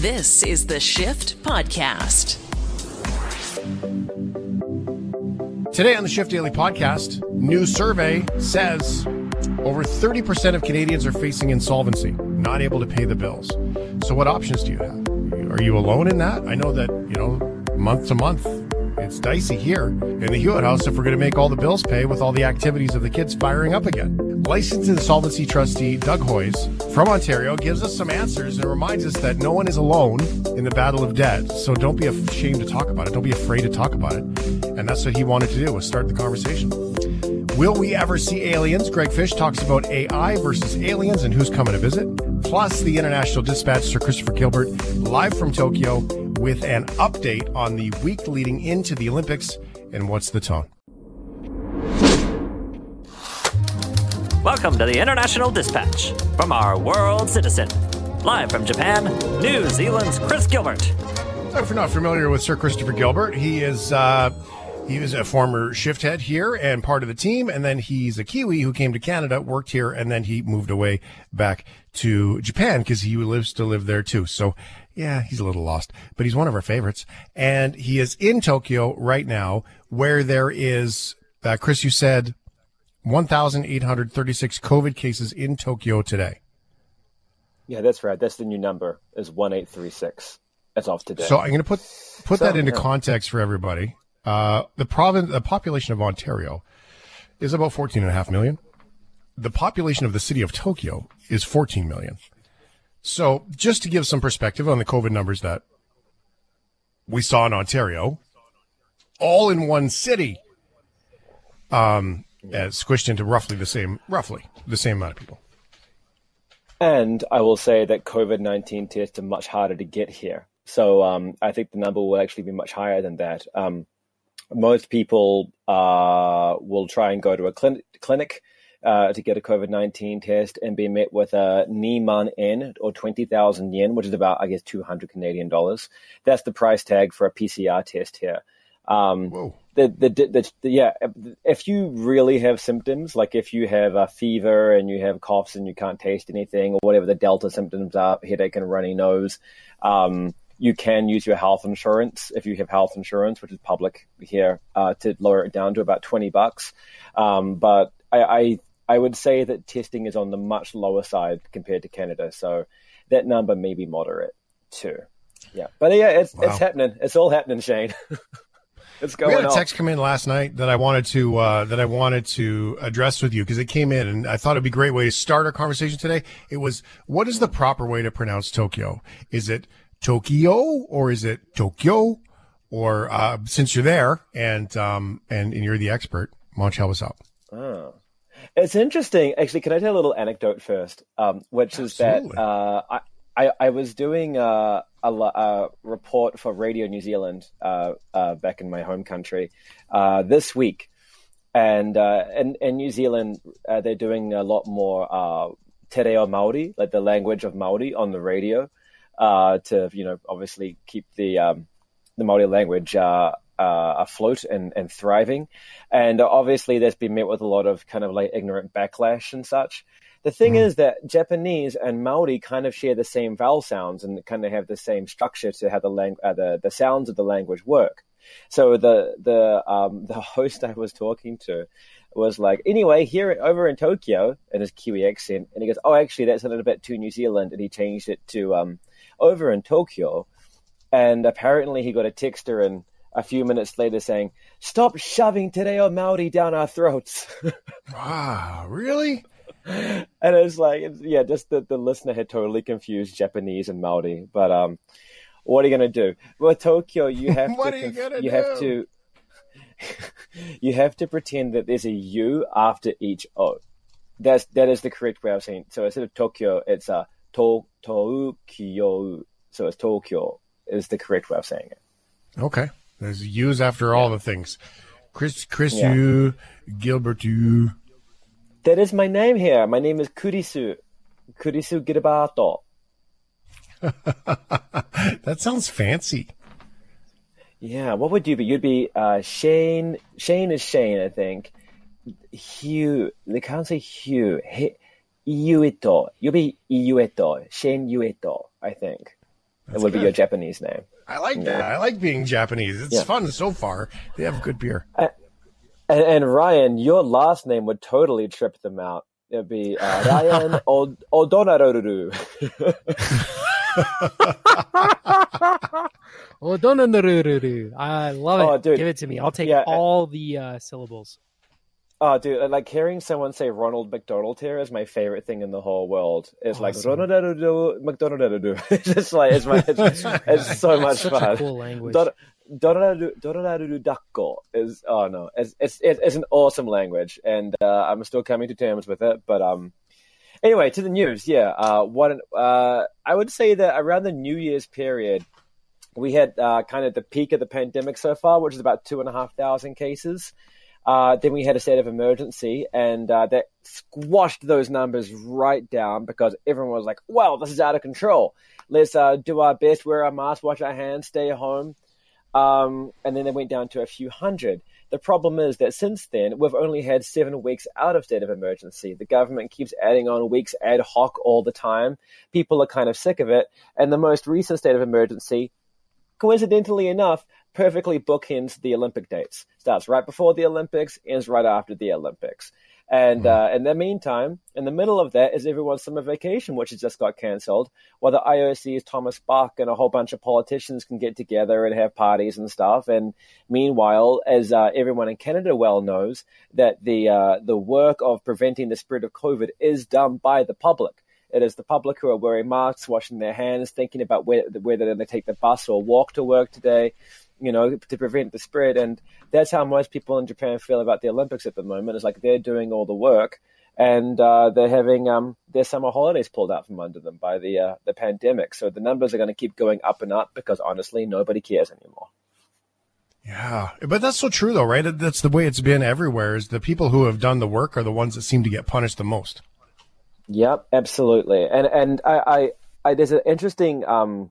This is the Shift Podcast. Today on the Shift Daily Podcast, new survey says over 30% of Canadians are facing insolvency, not able to pay the bills. So, what options do you have? Are you alone in that? I know that, you know, month to month, it's dicey here in the Hewitt House if we're going to make all the bills pay with all the activities of the kids firing up again. Licensed insolvency trustee Doug Hoyes from Ontario gives us some answers and reminds us that no one is alone in the battle of debt. So don't be ashamed to talk about it. Don't be afraid to talk about it. And that's what he wanted to do was start the conversation. Will we ever see aliens? Greg Fish talks about AI versus aliens and who's coming to visit. Plus, the International Dispatch, Sir Christopher Gilbert, live from Tokyo with an update on the week leading into the Olympics and what's the tone. Welcome to the International Dispatch from our world citizen. Live from Japan, New Zealand's Chris Gilbert. If you're not familiar with Sir Christopher Gilbert, he is uh, he was a former shift head here and part of the team, and then he's a Kiwi who came to Canada, worked here, and then he moved away back to Japan because he lives to live there too. So yeah, he's a little lost, but he's one of our favorites, and he is in Tokyo right now, where there is uh, Chris. You said 1,836 COVID cases in Tokyo today. Yeah, that's right. That's the new number. Is one eight three six as of today. So I'm going to put put So, that into yeah. context for everybody. Uh, the province, the population of Ontario is about 14 and a half million. The population of the city of Tokyo is 14 million. So just to give some perspective on the COVID numbers that we saw in Ontario, all in one city, um, uh, squished into roughly the same, roughly the same amount of people. And I will say that COVID 19 tests are much harder to get here. So um, I think the number will actually be much higher than that. Um, most people uh, will try and go to a clin- clinic uh, to get a COVID 19 test and be met with a Niman N or 20,000 yen, which is about, I guess, 200 Canadian dollars. That's the price tag for a PCR test here. Um, Whoa. The, the, the, the, yeah, if you really have symptoms, like if you have a fever and you have coughs and you can't taste anything, or whatever the Delta symptoms are, headache and runny nose, um, you can use your health insurance if you have health insurance, which is public here, uh, to lower it down to about 20 bucks. Um, but I, I, I would say that testing is on the much lower side compared to Canada. So that number may be moderate too. Yeah. But yeah, it's, Wow. it's happening. It's all happening, Shane. it's We had a text come in last night that I wanted to uh, that I wanted to address with you because it came in and I thought it'd be a great way to start our conversation today. It was what is the proper way to pronounce Tokyo? Is it Tokyo or is it Tokyo? Or uh, since you're there and um and, and you're the expert, why don't you help us out? Oh. It's interesting. Actually, can I tell a little anecdote first? Um, which Absolutely. is that uh, I, I, I was doing uh, a, a report for Radio New Zealand uh, uh, back in my home country uh, this week. And uh, in, in New Zealand, uh, they're doing a lot more uh, te reo Māori, like the language of Māori, on the radio to, you know, obviously keep the um, the Maori language afloat and, and thriving. And obviously, that's been met with a lot of kind of like ignorant backlash and such. The thing is that Japanese and Maori kind of share the same vowel sounds and kind of have the same structure to how the lang- uh, the, the sounds of the language work. So the the um, the host I was talking to was like, anyway, here over in Tokyo, in his Kiwi accent, and he goes, oh, actually, that's a little bit too New Zealand, and he changed it to um, over in Tokyo and apparently he got a texter in a few minutes later saying, "Stop shoving Te Reo Maori down our throats." Wow, really? and it's like, it's, yeah, just the, the listener had totally confused Japanese and Maori. But um, what are you gonna do? Well, Tokyo, you have What to are you conf- you have to you have to pretend that there's a U after each O. That's that is the correct way of saying. It. So instead of Tokyo, it's a to Tokyo. So it's Tokyo is the correct way of saying it. Okay. There's U's after all the things. Chris Chris Yeah. you Gilbert you That is my name here. My name is Kurisu. Kurisu Girabato. That sounds fancy. Yeah, what would you be? You'd be uh, Shane. Shane is Shane, I think. Hugh. They can't say Hugh. He, Iueto. You'll be Iueto. Shane Iueto, I think. it would good. be your Japanese name. I like that. I like being Japanese. It's Yeah. fun so far. They have good beer. And, and Ryan, your last name would totally trip them out. It'd be uh, Ryan Od- Odonaroru. Oh, don't I love it. Oh, dude. Give it to me. I'll take Yeah, all the uh, syllables. Oh, dude, like hearing someone say Ronald McDonald here is my favorite thing in the whole world. It's like Awesome. Ronald McDonald. It's just like it's my, it's, it's so much Such fun. a cool language. Dor- Doranaru Dakko is oh no, it's it's it's an awesome language, and uh, I'm still coming to terms with it. But um, anyway, to the news. Yeah, uh, what uh, I would say that around the New Year's period, we had uh, kind of the peak of the pandemic so far, which is about two and a half thousand cases. Uh, then we had a state of emergency, and uh, that squashed those numbers right down because everyone was like, "Wow, this is out of control. Let's uh, do our best, wear our masks, wash our hands, stay home." Um, and then they went down to a few hundred. The problem is that since then, we've only had seven weeks out of state of emergency. The government keeps adding on weeks ad hoc all the time. People are kind of sick of it. And the most recent state of emergency, coincidentally enough, perfectly bookends the Olympic dates. Starts right before the Olympics, ends right after the Olympics. And uh, in the meantime, in the middle of that is everyone's summer vacation, which has just got cancelled, while the IOC's Thomas Bach and a whole bunch of politicians can get together and have parties and stuff. And meanwhile, as uh, everyone in Canada well knows, that the uh, the work of preventing the spread of COVID is done by the public. It is the public who are wearing masks, washing their hands, thinking about where, whether they're going to take the bus or walk to work today, you know, to prevent the spread. And that's how most people in Japan feel about the Olympics at the moment. It's like they're doing all the work and uh, they're having um, their summer holidays pulled out from under them by the uh, the pandemic. So the numbers are going to keep going up and up because honestly, nobody cares anymore. Yeah, but that's so true, though, right? That's the way it's been everywhere. Is the people who have done the work are the ones that seem to get punished the most. Yep, absolutely. And and I, I, I there's an interesting um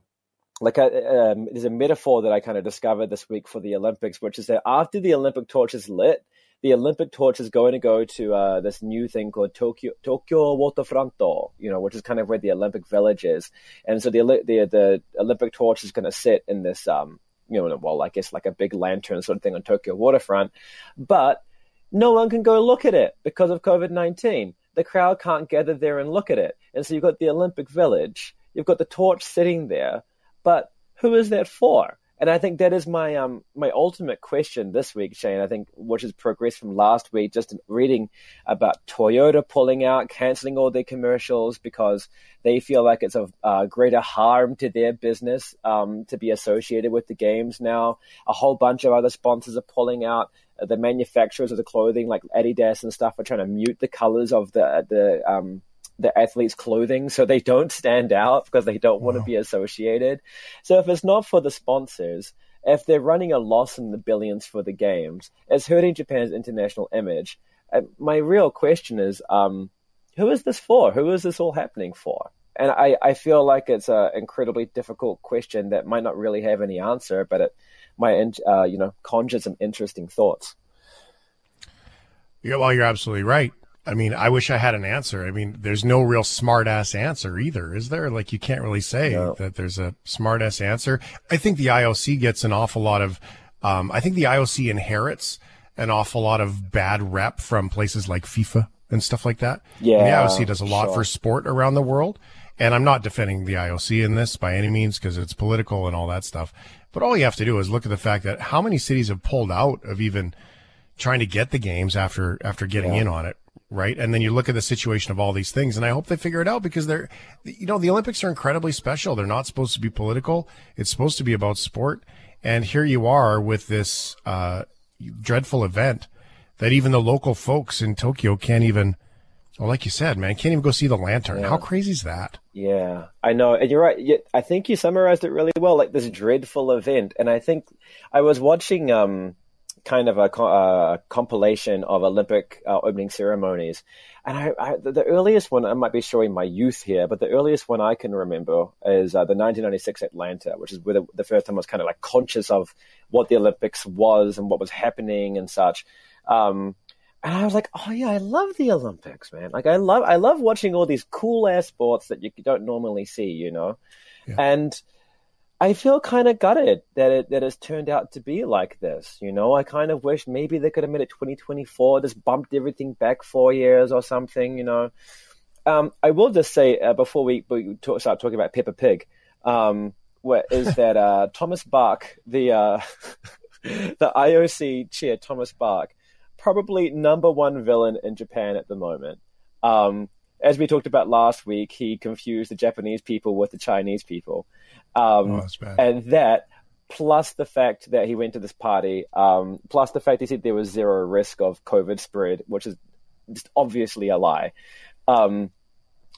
like um, there's a metaphor that I kind of discovered this week for the Olympics, which is that after the Olympic torch is lit, the Olympic torch is going to go to uh, this new thing called Tokyo Tokyo Waterfronto, you know, which is kind of where the Olympic Village is, and so the the the Olympic torch is going to sit in this um you know well I guess like a big lantern sort of thing on Tokyo waterfront, but no one can go look at it because of COVID 19. The crowd can't gather there and look at it. And so you've got the Olympic Village, you've got the torch sitting there, but who is that for? And I think that is my um my ultimate question this week, Shane. I think which has progressed from last week, just reading about Toyota pulling out, canceling all their commercials because they feel like it's of uh, greater harm to their business um, to be associated with the games now. A whole bunch of other sponsors are pulling out. The manufacturers of the clothing, like Adidas and stuff, are trying to mute the colors of the the um, the athletes' clothing so they don't stand out because they don't want to be associated. So if it's not for the sponsors, if they're running a loss in the billions for the games, it's hurting Japan's international image. Uh, my real question is, um, who is this for? Who is this all happening for? And I, I feel like it's an incredibly difficult question that might not really have any answer, but it might, uh, you know, conjure some interesting thoughts. Yeah, well, you're absolutely right. I mean, I wish I had an answer. I mean, there's no real smart ass answer either, is there? Like, you can't really say No. that there's a smart ass answer. I think the IOC gets an awful lot of, um, I think the IOC inherits an awful lot of bad rep from places like FIFA and stuff like that. Yeah, And the IOC does a lot sure. for sport around the world. And I'm not defending the IOC in this by any means because it's political and all that stuff. But all you have to do is look at the fact that how many cities have pulled out of even trying to get the games after after getting in on it, right? And then you look at the situation of all these things, and I hope they figure it out because they're, you know, the Olympics are incredibly special. They're not supposed to be political. It's supposed to be about sport. And here you are with this uh, dreadful event that even the local folks in Tokyo can't even, well, like you said, man, can't even go see the lantern. How crazy is that? Yeah, I know, and you're right. I think you summarized it really well, like this dreadful event. And I think I was watching um, kind of a, uh, compilation of Olympic uh, opening ceremonies, and I, I the, earliest one I might be showing my youth here, but the earliest one I can remember is uh, the 1996 Atlanta, which is where the, the first time I was kind of like conscious of what the Olympics was and what was happening and such. Um, and I was like, oh yeah, I love the Olympics, man. Like I love, I love watching all these cool ass sports that you don't normally see, you know. And I feel kind of gutted that it that has turned out to be like this. You know, I kind of wish maybe they could have made it 2024, just bumped everything back four years or something. You know, um, I will just say uh, before we, we talk, start talking about Peppa Pig, um, what is that uh, Thomas Bach, the uh, the IOC chair, Thomas Bach, probably number one villain in Japan at the moment. Um, as we talked about last week, he confused the Japanese people with the Chinese people. Um, Oh. And that, plus the fact that he went to this party, um, plus the fact he said there was zero risk of COVID spread, which is just obviously a lie. Um,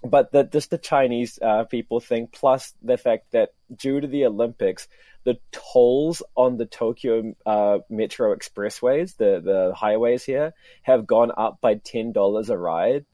but the, just the Chinese uh, people thing, plus the fact that due to the Olympics, the tolls on the Tokyo uh, Metro expressways, the, the highways here, have gone up by $10 a ride.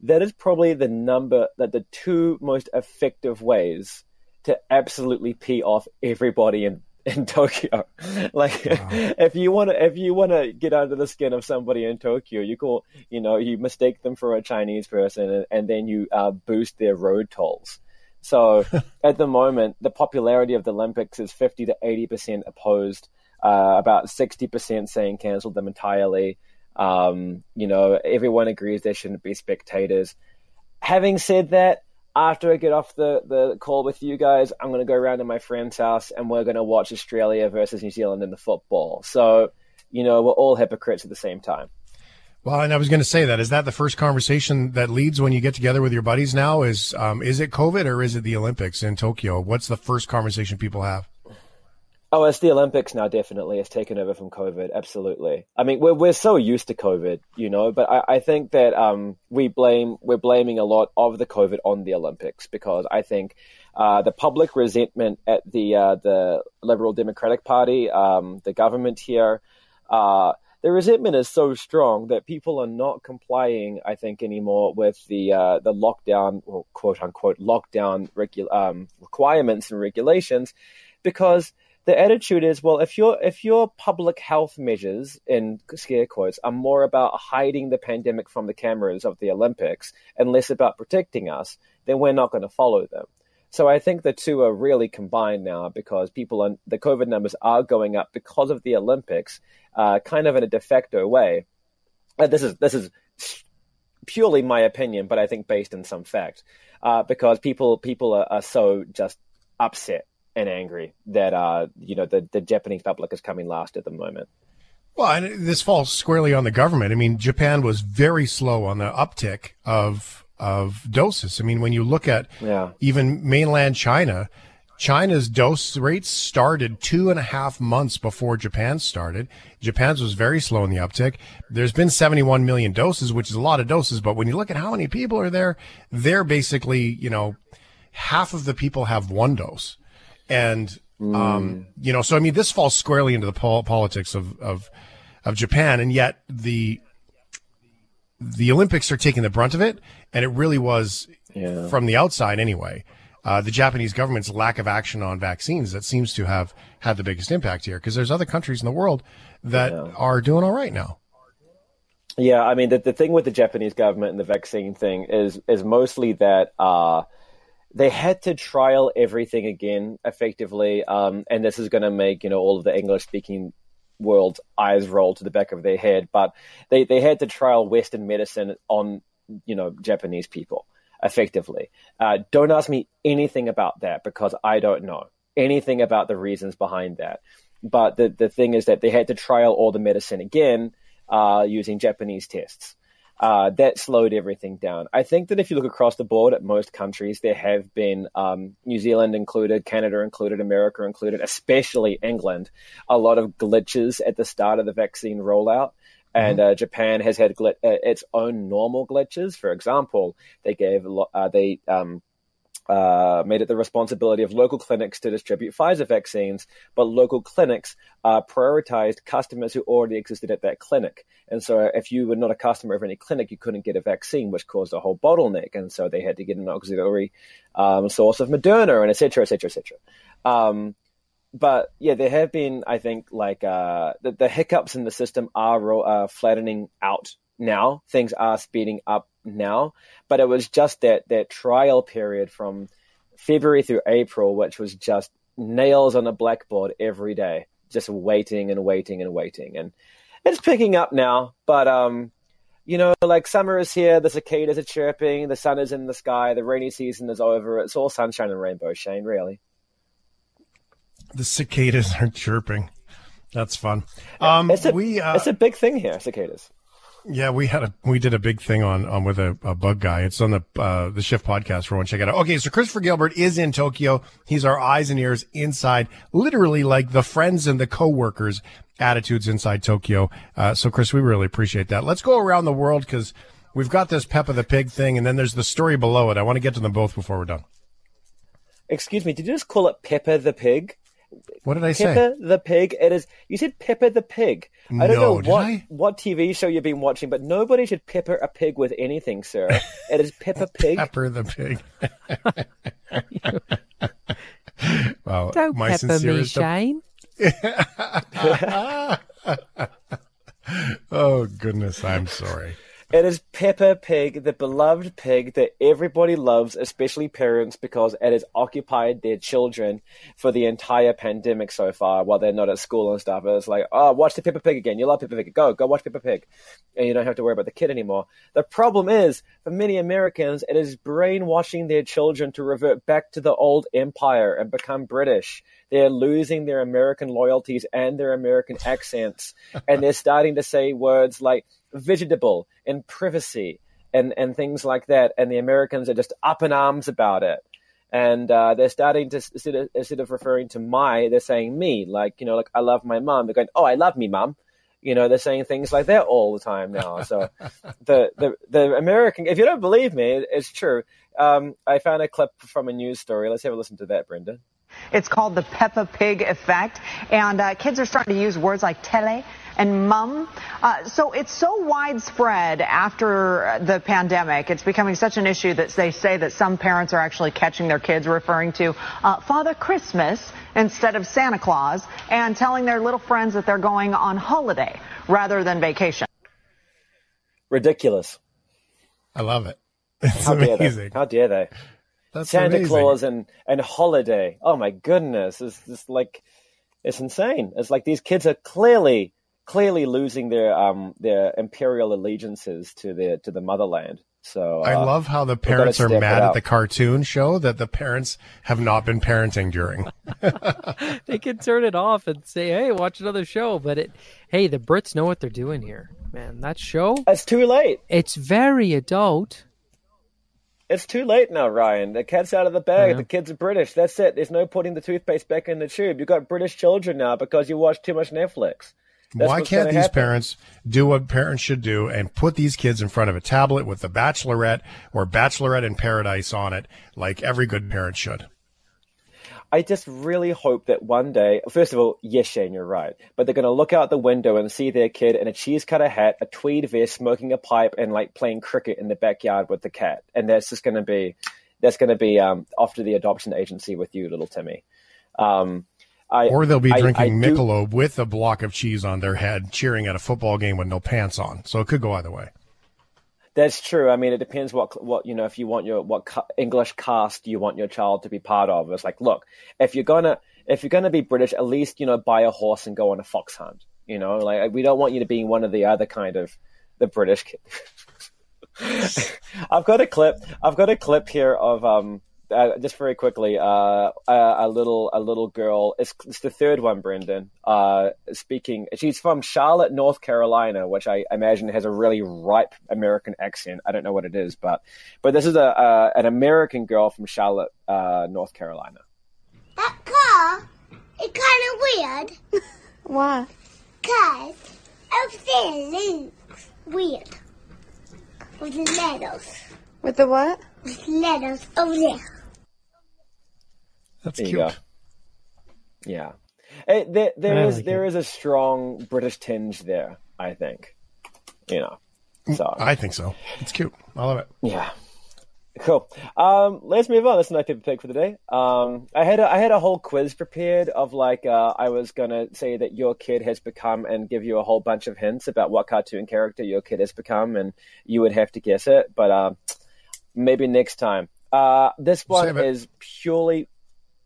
That is probably the number, that the two most effective ways to absolutely pee off everybody in in Tokyo. like if you want to if you want to get under the skin of somebody in Tokyo, you call you know you mistake them for a Chinese person and, and then you uh, boost their road tolls. So at the moment, the popularity of the Olympics is fifty to eighty percent opposed. Uh, about sixty percent saying cancel them entirely. Um, you know, everyone agrees there shouldn't be spectators. Having said that, after I get off the, the call with you guys, I'm going to go around to my friend's house and we're going to watch Australia versus New Zealand in the football. So, you know, we're all hypocrites at the same time. Well, and I was going to say that is that the first conversation that leads when you get together with your buddies now is um, is it COVID or is it the Olympics in Tokyo? What's the first conversation people have? Oh, it's the Olympics now. Definitely, it's taken over from COVID. Absolutely. I mean, we're we're so used to COVID, you know. But I, I think that um, we blame we're blaming a lot of the COVID on the Olympics because I think uh, the public resentment at the uh, the Liberal Democratic Party, um, the government here, uh, the resentment is so strong that people are not complying. I think anymore with the uh, the lockdown, or quote unquote lockdown regu- um, requirements and regulations, because the attitude is, well, if your if your public health measures in scare quotes are more about hiding the pandemic from the cameras of the Olympics and less about protecting us, then we're not going to follow them. So I think the two are really combined now because people are, the COVID numbers are going up because of the Olympics, uh, kind of in a de facto way. This is this is purely my opinion, but I think based in some fact, uh, because people people are, are so just upset and angry that uh, you know the, the Japanese public is coming last at the moment. Well, and this falls squarely on the government. I mean, Japan was very slow on the uptick of of doses. I mean, when you look at Yeah. even mainland China, China's dose rates started two and a half months before Japan started. Japan's was very slow in the uptick. There's been 71 million doses, which is a lot of doses, but when you look at how many people are there, they're basically, you know, half of the people have one dose. And, um, you know, so I mean, this falls squarely into the pol- politics of, of, of Japan. And yet the, the Olympics are taking the brunt of it. And it really was Yeah. from the outside anyway. Uh, the Japanese government's lack of action on vaccines that seems to have had the biggest impact here because there's other countries in the world that are doing all right now. Yeah, I mean the the thing with the Japanese government and the vaccine thing is is mostly that uh, they had to trial everything again effectively, um, and this is going to make you know all of the English speaking world's eyes roll to the back of their head. But they they had to trial Western medicine on you know Japanese people effectively. Uh, don't ask me anything about that because I don't know anything about the reasons behind that. But the the thing is that they had to trial all the medicine again uh, using Japanese tests. Uh, that slowed everything down. I think that if you look across the board at most countries, there have been, um, New Zealand included, Canada included, America included, especially England, a lot of glitches at the start of the vaccine rollout. And uh, Japan has had glit- uh, its own normal glitches. For example, they gave a lot, uh, they um, uh, made it the responsibility of local clinics to distribute Pfizer vaccines, but local clinics uh, prioritized customers who already existed at that clinic. And so, if you were not a customer of any clinic, you couldn't get a vaccine, which caused a whole bottleneck. And so, they had to get an auxiliary um, source of Moderna, and et cetera, et cetera, et cetera. Um, but yeah, there have been, I think, like uh, the, the hiccups in the system are uh, flattening out now. Things are speeding up now, but it was just that that trial period from February through April, which was just nails on a blackboard every day, just waiting and waiting and waiting. And it's picking up now, but um, you know, like summer is here, the cicadas are chirping, the sun is in the sky, the rainy season is over. It's all sunshine and rainbow, Shane, really. The cicadas are chirping. That's fun. Um, It's a, we, uh, it's a big thing here, cicadas. Yeah, we had a we did a big thing on on with a, a bug guy. It's on the uh, the Shift podcast. For one, check it out. Okay, so Christopher Gilbert is in Tokyo. He's our eyes and ears inside, literally like the friends and the coworkers attitudes inside Tokyo. Uh, so, Chris, we really appreciate that. Let's go around the world because we've got this Peppa the Pig thing, and then there's the story below it. I want to get to them both before we're done. Excuse me, did you just call it Pepper the Pig? What did I say? Pepper the Pig. It is. You said Pepper the Pig. I don't No, know what I? what TV show you've been watching, but nobody should pepper a pig with anything, sir. it is Peppa Pig. Pepper the Pig. wow, Don't my pepper me, sincerest Shane. Oh goodness, I'm sorry. It is Peppa Pig, the beloved pig that everybody loves, especially parents, because it has occupied their children for the entire pandemic so far while they're not at school and stuff. It's like, oh, watch the Peppa Pig again. You love Peppa Pig. Go, go watch Peppa Pig. And you don't have to worry about the kid anymore. The problem is, for many Americans, it is brainwashing their children to revert back to the old empire and become British. They're losing their American loyalties and their American accents. and they're starting to say words like vegetable and privacy and, and things like that. And the Americans are just up in arms about it. And uh, they're starting to instead of, instead of referring to my, they're saying me. Like you know, like I love my mom. They're going, oh, I love me, mom. You know, they're saying things like that all the time now. So the the the American, if you don't believe me, it's true. Um, I found a clip from a news story. Let's have a listen to that, Brenda. It's called the Peppa Pig effect, and uh, kids are starting to use words like tele and mum. Uh, so it's so widespread after the pandemic. It's becoming such an issue that they say that some parents are actually catching their kids referring to uh, Father Christmas instead of Santa Claus and telling their little friends that they're going on holiday rather than vacation. Ridiculous. I love it. It's How dare they? How dare they? That's Santa amazing. Claus and, and holiday. Oh my goodness. It's just like, it's insane. It's like these kids are clearly, clearly losing their, um, their imperial allegiances to their, to the motherland. So, I uh, love how the parents are mad at the cartoon show that the parents have not been parenting during. They can turn it off and say, "Hey, watch another show." But it, hey, the Brits know what they're doing here, man. That show, it's too late. it's very adult. It's too late now, Ryan. The cat's out of the bag. Yeah. The kids are British. That's it. There's no putting the toothpaste back in the tube. You've got British children now because you watch too much Netflix. That's Why can't these happen. parents do what parents should do and put these kids in front of a tablet with the Bachelorette or Bachelorette in Paradise on it, like every good parent should? I just really hope that one day, first of all, yes, Shane, you're right, but they're going to look out the window and see their kid in a cheese cutter hat, a tweed vest, smoking a pipe, and like playing cricket in the backyard with the cat, and that's just going to be, that's going to be um, off to the adoption agency with you, little Timmy. Um, I, Or they'll be I- drinking I do- Michelob with a block of cheese on their head, cheering at a football game with no pants on. So it could go either way. That's true. I mean, it depends what what you know. If you want your what ca- English cast you want your child to be part of, it's like, look, if you're gonna if you're gonna be British, at least you know buy a horse and go on a fox hunt. You know, like we don't want you to be one of the other kind of the British. Kid. I've got a clip. I've got a clip here of um. Uh, just very quickly, uh, a, a little a little girl. It's, it's the third one, Brendan. Uh, speaking, she's from Charlotte, North Carolina, which I imagine has a really ripe American accent. I don't know what it is, but but this is a, a an American girl from Charlotte, uh, North Carolina. That car is kind of weird. Why? Because everything looks weird. With the letters. With the what? With letters over there. That's There cute. Yeah, Eh, there there is like there is a strong British tinge there. I think, you know. So I think so. It's cute. I love it. Yeah. Cool. Um, let's move on. That's my paper pick for the day. Um, I had a, I had a whole quiz prepared of like uh, I was gonna say that your kid has become and give you a whole bunch of hints about what cartoon character your kid has become, and you would have to guess it. But um, maybe next time. Uh, this one is purely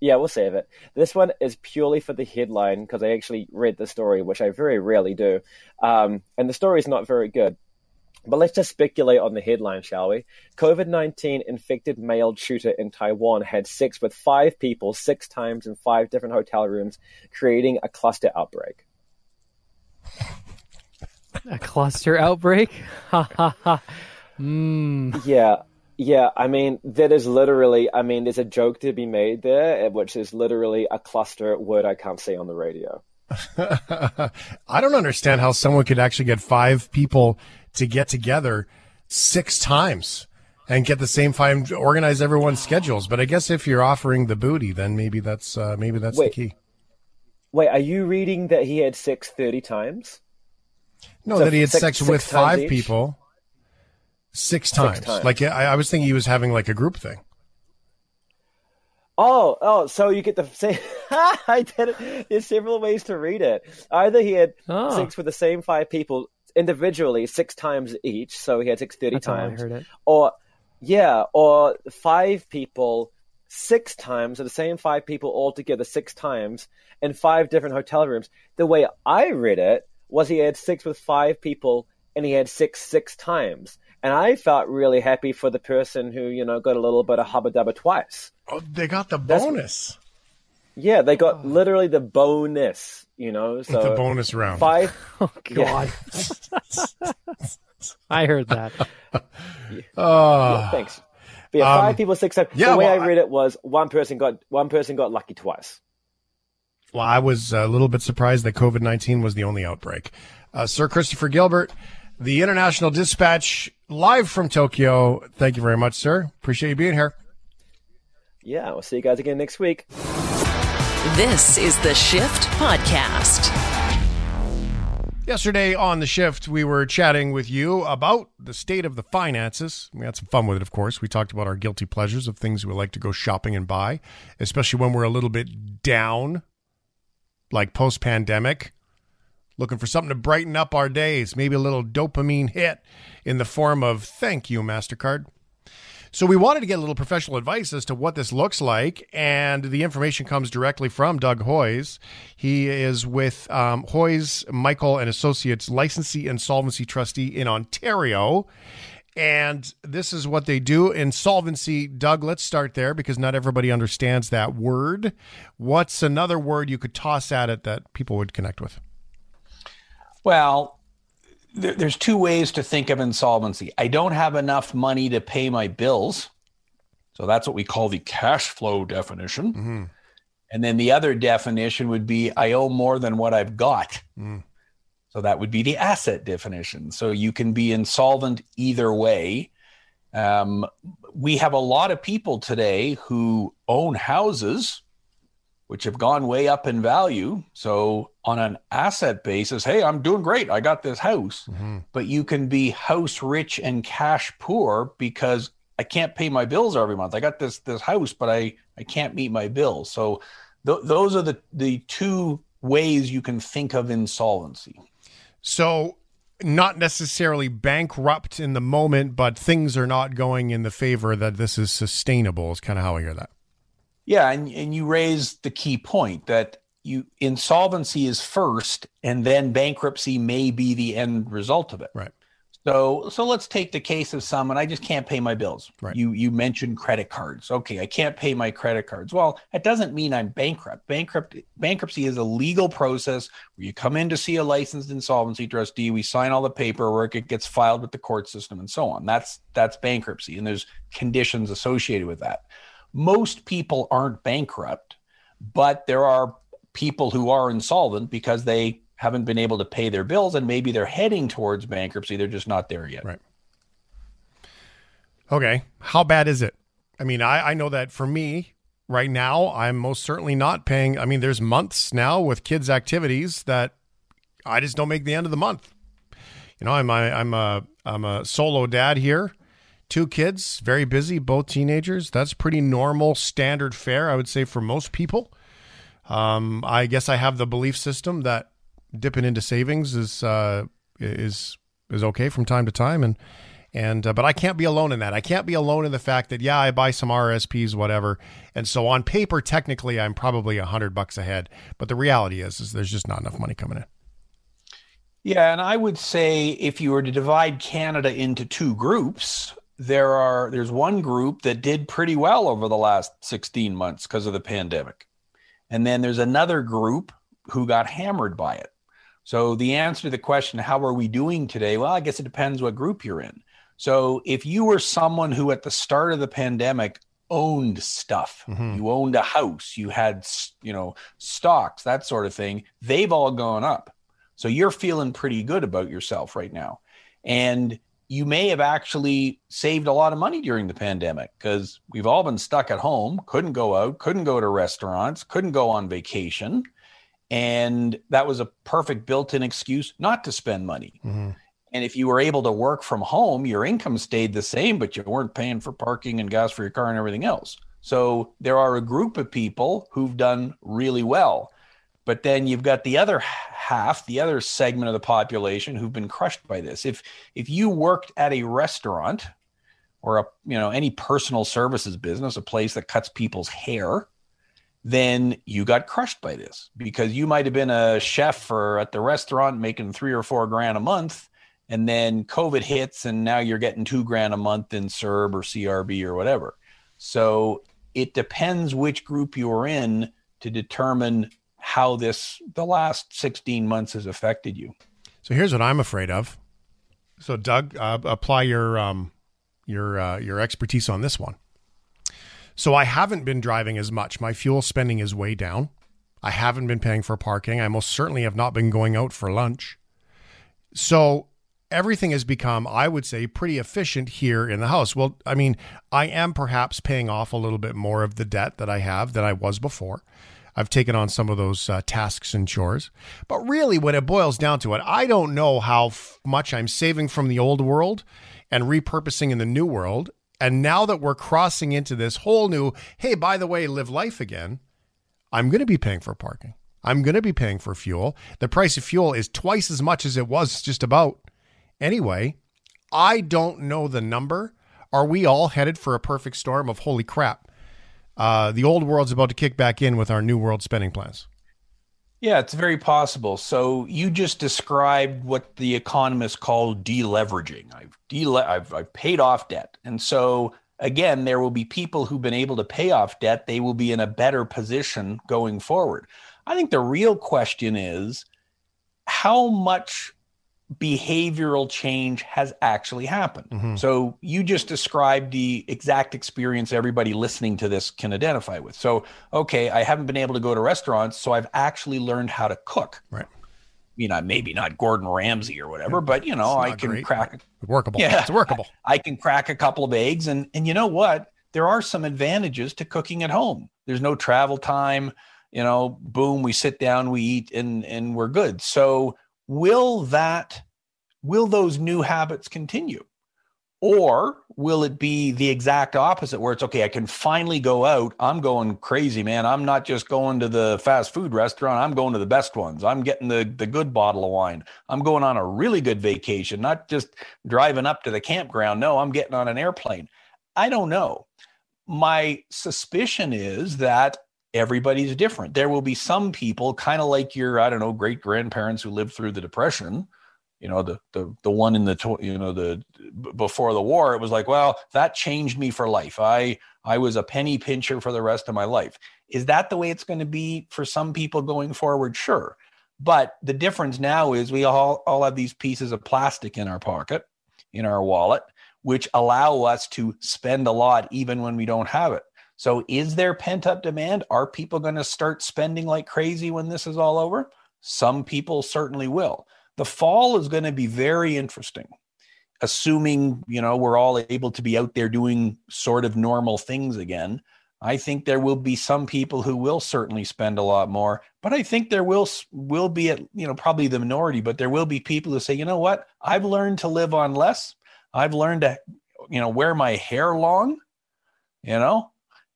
Yeah, we'll save it. This one is purely for the headline because I actually read the story, which I very rarely do. Um, and the story is not very good. But let's just speculate on the headline, shall we? COVID 19 infected male shooter in Taiwan had sex with five people six times in five different hotel rooms, creating a cluster outbreak. A cluster outbreak? Ha ha ha. Mm. Yeah, yeah. I mean, that is literally, I mean, there's a joke to be made there, eh, which is literally a cluster word I can't say on the radio. I don't understand how someone could actually get five people to get together six times and get the same five, organize everyone's schedules. But I guess if you're offering the booty, then maybe that's uh, maybe that's Wait. the key. Wait, are you reading that he had sex 30 times? No, So that he had six- sex with five each? people six times. times. Like I, I was thinking he was having like a group thing. Oh, oh, so you get the same. I did it. There's several ways to read it. Either he had oh. sex with the same five people individually six times each, so he had sex 30 That's how I times. heard it. Or, yeah, or five people six times, or the same five people all together six times in five different hotel rooms. The way I read it was he had sex with five people and he had sex six times. And I felt really happy for the person who, you know, got a little bit of hubba dubba twice. Oh, they got the That's- bonus. Yeah, they got literally the bonus, you know. So the bonus round. five. Oh God. I heard that. Oh, Thanks. But yeah, five Um, people, six times. yeah, the way well, I read it was one person got one person got lucky twice. well, I was a little bit surprised that COVID 19 was the only outbreak. Uh, Sir Christopher Gilbert, the International Dispatch, live from Tokyo. Thank you very much, sir. Appreciate you being here. Yeah, we'll see you guys again next week. This is the Shift Podcast. Yesterday on the shift, we were chatting with you about the state of the finances. We had some fun with it, of course. We talked about our guilty pleasures of things we like to go shopping and buy, especially when we're a little bit down, like post pandemic, looking for something to brighten up our days, maybe a little dopamine hit in the form of thank you, MasterCard. So we wanted to get a little professional advice as to what this looks like, and the information comes directly from Doug Hoyes. He is with um, Hoyes, Michalos and Associates, licensed insolvency trustee in Ontario. And this is what they do Insolvency. Doug, let's start there because not everybody understands that word. What's another word you could toss at it that people would connect with? Well, there, there's two ways to think of insolvency. I don't have enough money to pay my bills. So that's what we call the cash flow definition. And then the other definition would be I owe more than what I've got. So that would be the asset definition. So you can be insolvent either way. Um, we have a lot of people today who own houses which have gone way up in value. So, on an asset basis, hey, I'm doing great. I got this house. Mm-hmm. But you can be house rich and cash poor because I can't pay my bills every month. I got this this house, but I I can't meet my bills. So, th- those are the the two ways you can think of insolvency. So, not necessarily bankrupt in the moment, but things are not going in the favor that this is sustainable, is kind of how I hear that. Yeah, and, and you raise the key point that you insolvency is first and then bankruptcy may be the end result of it. Right. So so let's take the case of someone I just can't pay my bills. Right. You you mentioned credit cards. Okay, I can't pay my credit cards. Well, that doesn't mean I'm bankrupt. Bankrupt bankruptcy is a legal process where you come in to see a licensed insolvency trustee, we sign all the paperwork, it gets filed with the court system and so on. That's that's bankruptcy and there's conditions associated with that. Most people aren't bankrupt, but there are people who are insolvent because they haven't been able to pay their bills and maybe they're heading towards bankruptcy. They're just not there yet. Right. Okay. How bad is it? I mean, I, I know that for me right now, I'm most certainly not paying. I mean, there's months now with kids' activities that I just don't make the end of the month. You know, I'm I, I'm a I'm a solo dad here, two kids, very busy, both teenagers. That's pretty normal, standard fare, I would say, for most people. Um, I guess I have the belief system that dipping into savings is uh, is is okay from time to time, and And uh, but I can't be alone in that. I can't be alone in the fact that yeah, I buy some RSPs, whatever. And so on paper, technically, I'm probably a hundred bucks ahead. But the reality is, is there's just not enough money coming in. Yeah, and I would say if you were to divide Canada into two groups, there are there's one group that did pretty well over the last 16 months because of the pandemic. And then there's another group who got hammered by it. So the answer to the question, how are we doing today? Well, I guess it depends what group you're in. So if you were someone who at the start of the pandemic owned stuff, mm-hmm. you owned a house, you had, you know, stocks, that sort of thing, they've all gone up. So you're feeling pretty good about yourself right now. And you may have actually saved a lot of money during the pandemic because we've all been stuck at home, couldn't go out, couldn't go to restaurants, couldn't go on vacation. And that was a perfect built in excuse not to spend money. Mm-hmm. And if you were able to work from home, your income stayed the same, but you weren't paying for parking and gas for your car and everything else. So there are a group of people who've done really well. But then you've got the other half, the other segment of the population who've been crushed by this. If if you worked at a restaurant or a you know any personal services business, a place that cuts people's hair, then you got crushed by this because you might have been a chef or at the restaurant making three or four grand a month and then COVID hits and now you're getting two grand a month in CERB or CRB or whatever. So it depends which group you're in to determine how this the last 16 months has affected you. So here's what I'm afraid of. So Doug, uh, apply your um, your uh, your expertise on this one. So I haven't been driving as much. My fuel spending is way down. I haven't been paying for parking. I most certainly have not been going out for lunch. So everything has become, I would say, pretty efficient here in the house. Well, I mean, I am perhaps paying off a little bit more of the debt that I have than I was before. I've taken on some of those uh, tasks and chores. But really, when it boils down to it, I don't know how f- much I'm saving from the old world and repurposing in the new world. And now that we're crossing into this whole new, hey, by the way, live life again, I'm going to be paying for parking. I'm going to be paying for fuel. The price of fuel is twice as much as it was just about anyway. I don't know the number. Are we all headed for a perfect storm of holy crap? Uh, the old world's about to kick back in with our new world spending plans. Yeah, it's very possible. So you just described what the economists call deleveraging. I've dele- I've, I've paid off debt, and so again, there will be people who've been able to pay off debt. They will be in a better position going forward. I think the real question is how much behavioral change has actually happened. Mm-hmm. So you just described the exact experience everybody listening to this can identify with. So, okay, I haven't been able to go to restaurants, so I've actually learned how to cook. Right. You know, maybe not Gordon Ramsay or whatever, but you know, I can great, crack workable. Yeah, it's workable. I, I can crack a couple of eggs and and you know what? There are some advantages to cooking at home. There's no travel time, you know, boom, we sit down, we eat and and we're good. So will that will those new habits continue? Or will it be the exact opposite where it's okay i can finally go out. I'm going crazy man. I'm not just going to the fast food restaurant. I'm going to the best ones. I'm getting the the good bottle of wine. I'm going on a really good vacation not just driving up to the campground. No i'm getting on an airplane. I don't know. My suspicion is that everybody's different. There will be some people, kind of like your, I don't know, great grandparents who lived through the Depression. You know, the the the one in the you know the before the war. It was like, well, that changed me for life. I I was a penny pincher for the rest of my life. Is that the way it's going to be for some people going forward? Sure. But the difference now is we all, all have these pieces of plastic in our pocket, in our wallet, which allow us to spend a lot even when we don't have it. So, is there pent up demand? Are people going to start spending like crazy when this is all over? Some people certainly will. The fall is going to be very interesting, assuming, you know, we're all able to be out there doing sort of normal things again. I think there will be some people who will certainly spend a lot more, but I think there will will be at you know probably the minority, but there will be people who say, you know what, I've learned to live on less. I've learned to you know wear my hair long, you know,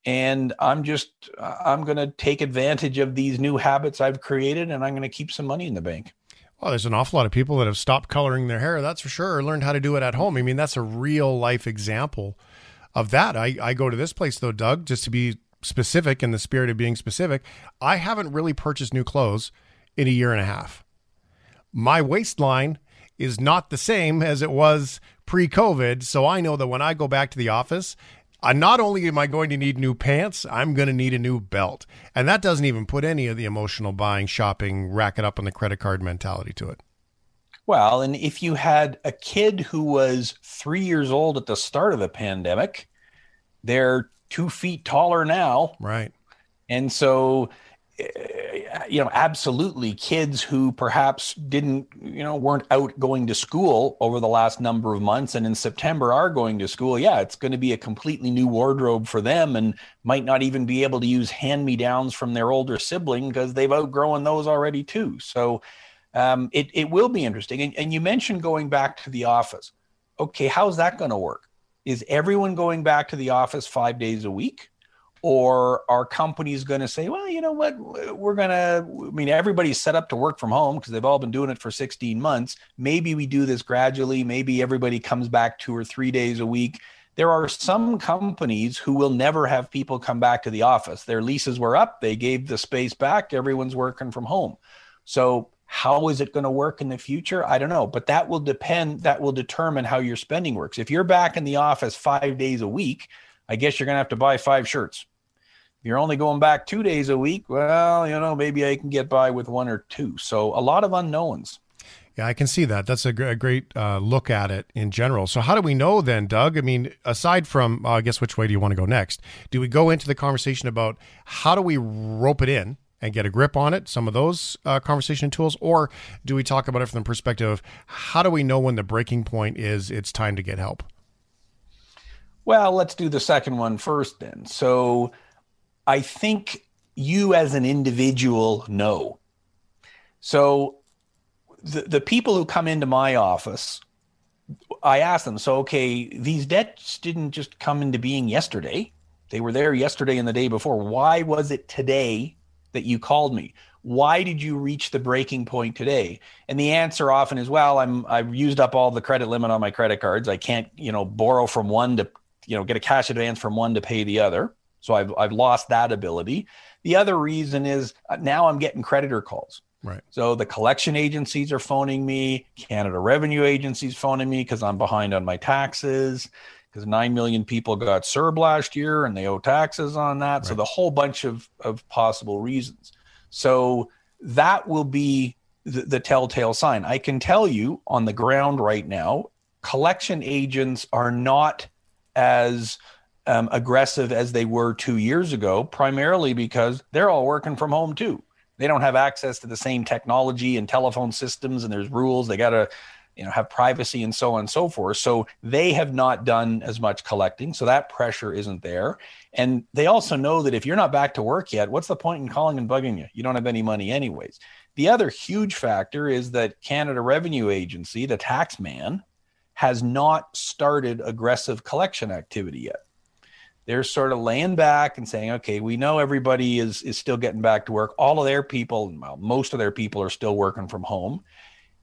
and i'm just i'm going to take advantage of these new habits i've created and i'm going to keep some money in the bank Well, there's an awful lot of people that have stopped coloring their hair, that's for sure, or learned how to do it at home. I mean, that's a real life example of that. I, I go to this place, though, Doug, just to be specific in the spirit of being specific. I haven't really purchased new clothes in a year and a half. My waistline is not the same as it was pre COVID. So I know that when I go back to the office, uh, not only am I going to need new pants, I'm going to need a new belt. And that doesn't even put any of the emotional buying, shopping, rack it up on the credit card mentality to it. Well, and if you had a kid who was three years old at the start of the pandemic, they're two feet taller now. Right. And so you know, absolutely kids who perhaps didn't, you know, weren't out going to school over the last number of months and in September are going to school. Yeah, it's going to be a completely new wardrobe for them and might not even be able to use hand me downs from their older sibling because they've outgrown those already too. So um, it, it will be interesting. And, and you mentioned going back to the office. Okay, how's that going to work? Is everyone going back to the office five days a week? Or are companies going to say well you know what? We're going to i mean everybody's set up to work from home because they've all been doing it for 16 months. Maybe we do this gradually. Maybe everybody comes back two or three days a week. There are some companies who will never have people come back to the office. Their leases were up. They gave the space back. Everyone's working from home. So how is it going to work in the future? I don't know. But that will depend that will determine how your spending works. If you're back in the office 5 days a week i guess you're going to have to buy five shirts you're only going back two days a week, well, you know, maybe I can get by with one or two. So a lot of unknowns. Yeah, I can see that. That's a, great uh, look at it in general. So, how do we know then, Doug? I mean, aside from, uh, I guess, which way do you want to go next? Do we go into the conversation about how do we rope it in and get a grip on it, some of those uh, conversation tools, or do we talk about it from the perspective of how do we know when the breaking point is it's time to get help? Well, let's do the second one first then. So, I think you as an individual know. So the, the people who come into my office, I ask them, so, okay, these debts didn't just come into being yesterday. They were there yesterday and the day before. Why was it today that you called me? Why did you reach the breaking point today? And the answer often is, well, I'm I've used up all the credit limit on my credit cards. I can't, you know, borrow from one to, you know, get a cash advance from one to pay the other. So I've, I've lost that ability. The other reason is uh, now I'm getting creditor calls. Right. So the collection agencies are phoning me, Canada Revenue Agencies phoning me because I'm behind on my taxes, because 9 million people got CERB last year and they owe taxes on that. Right. So the whole bunch of, of possible reasons. So that will be the, the telltale sign. I can tell you on the ground right now, collection agents are not as um, aggressive as they were two years ago, primarily because they're all working from home too. They don't have access to the same technology and telephone systems, and there's rules. They got to, you know, have privacy and so on and so forth. So they have not done as much collecting. So that pressure isn't there. And they also know that if you're not back to work yet, what's the point in calling and bugging you? You don't have any money anyways. The other huge factor is that Canada Revenue Agency, the tax man, has not started aggressive collection activity yet they're sort of laying back and saying, okay, we know everybody is is still getting back to work. All of their people, well, most of their people are still working from home.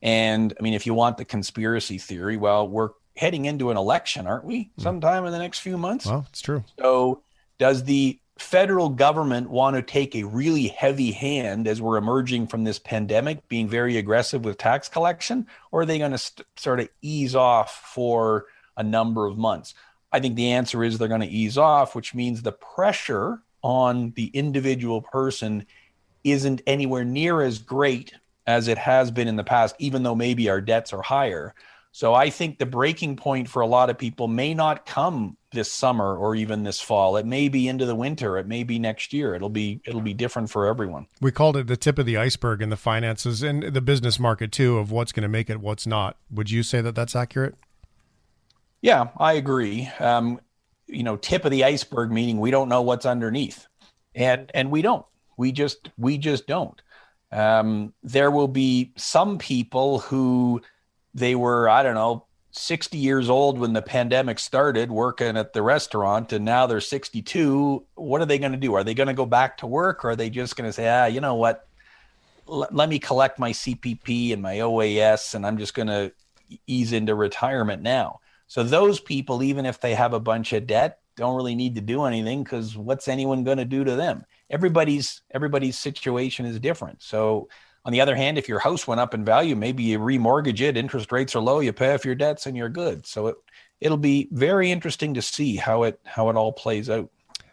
And I mean, if you want the conspiracy theory, well, we're heading into an election, aren't we? Hmm. Sometime in the next few months. Well, it's true. So, does the federal government want to take a really heavy hand as we're emerging from this pandemic, being very aggressive with tax collection, or are they going to st- sort of ease off for a number of months? I think the answer is they're going to ease off, which means the pressure on the individual person isn't anywhere near as great as it has been in the past, even though maybe our debts are higher. So I think the breaking point for a lot of people may not come this summer or even this fall. It may be into the winter. It may be next year. It'll be it'll be different for everyone. We called it the tip of the iceberg in the finances and the business market too of what's going to make it, what's not. Would you say that that's accurate? Yeah, I agree. Um, you know, tip of the iceberg meaning we don't know what's underneath, and and we don't. We just we just don't. Um, there will be some people who they were I don't know 60 years old when the pandemic started working at the restaurant and now they're 62 what are they going to do are they going to go back to work or are they just going to say ah you know what l- let me collect my CPP and my OAS, and I'm just going to ease into retirement now. So those people, even if they have a bunch of debt, don't really need to do anything because what's anyone going to do to them? Everybody's everybody's situation is different. So on the other hand, if your house went up in value, maybe you remortgage it, interest rates are low, you pay off your debts, and you're good. So it it'll be very interesting to see how it how it all plays out.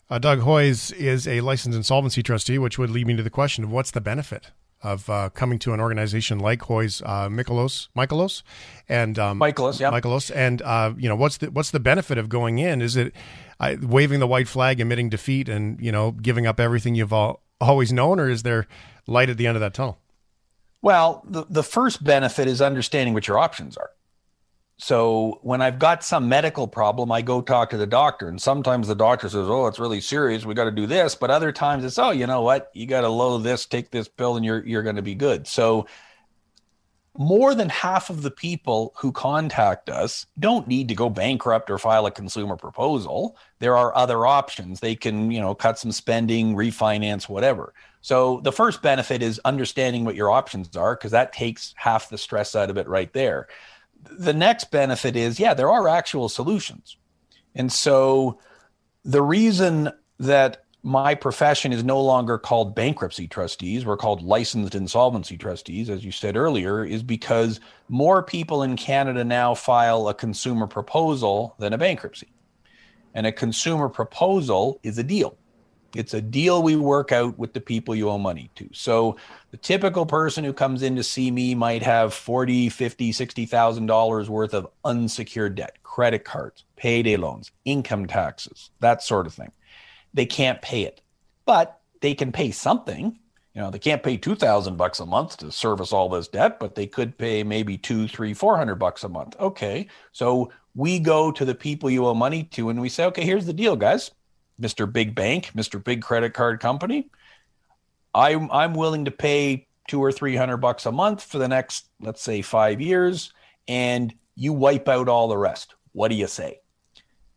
Uh, Doug Hoyes is a licensed insolvency trustee, which would lead me to the question of what's the benefit of uh, coming to an organization like Hoyes uh, Michalos, Michalos, and um, Michalos, yeah, Michalos, and uh, you know what's the what's the benefit of going in? Is it uh, waving the white flag, admitting defeat, and you know giving up everything you've all, always known, or is there light at the end of that tunnel? Well, the, the first benefit is understanding what your options are. So when I've got some medical problem, I go talk to the doctor. And sometimes the doctor says, Oh, it's really serious. We got to do this. But other times it's, oh, you know what? You got to load this, take this pill, and you're you're going to be good. So more than half of the people who contact us don't need to go bankrupt or file a consumer proposal. There are other options. They can, you know, cut some spending, refinance, whatever. So the first benefit is understanding what your options are because that takes half the stress out of it right there the next benefit is yeah, there are actual solutions. And so the reason that my profession is no longer called bankruptcy trustees, we're called licensed insolvency trustees, as you said earlier, is because more people in Canada now file a consumer proposal than a bankruptcy. And a consumer proposal is a deal. It's a deal we work out with the people you owe money to. So the typical person who comes in to see me might have 40, 50, 60,000 dollars worth of unsecured debt, credit cards, payday loans, income taxes, that sort of thing. They can't pay it. But they can pay something. You know, they can't pay 2000 bucks a month to service all this debt, but they could pay maybe two, three, four hundred bucks a month. Okay. So we go to the people you owe money to and we say, okay, here's the deal, guys Mr. Big Bank, Mr. Big Credit Card Company. I'm I'm willing to pay two or three hundred bucks a month for the next, let's say, five years, and you wipe out all the rest. What do you say?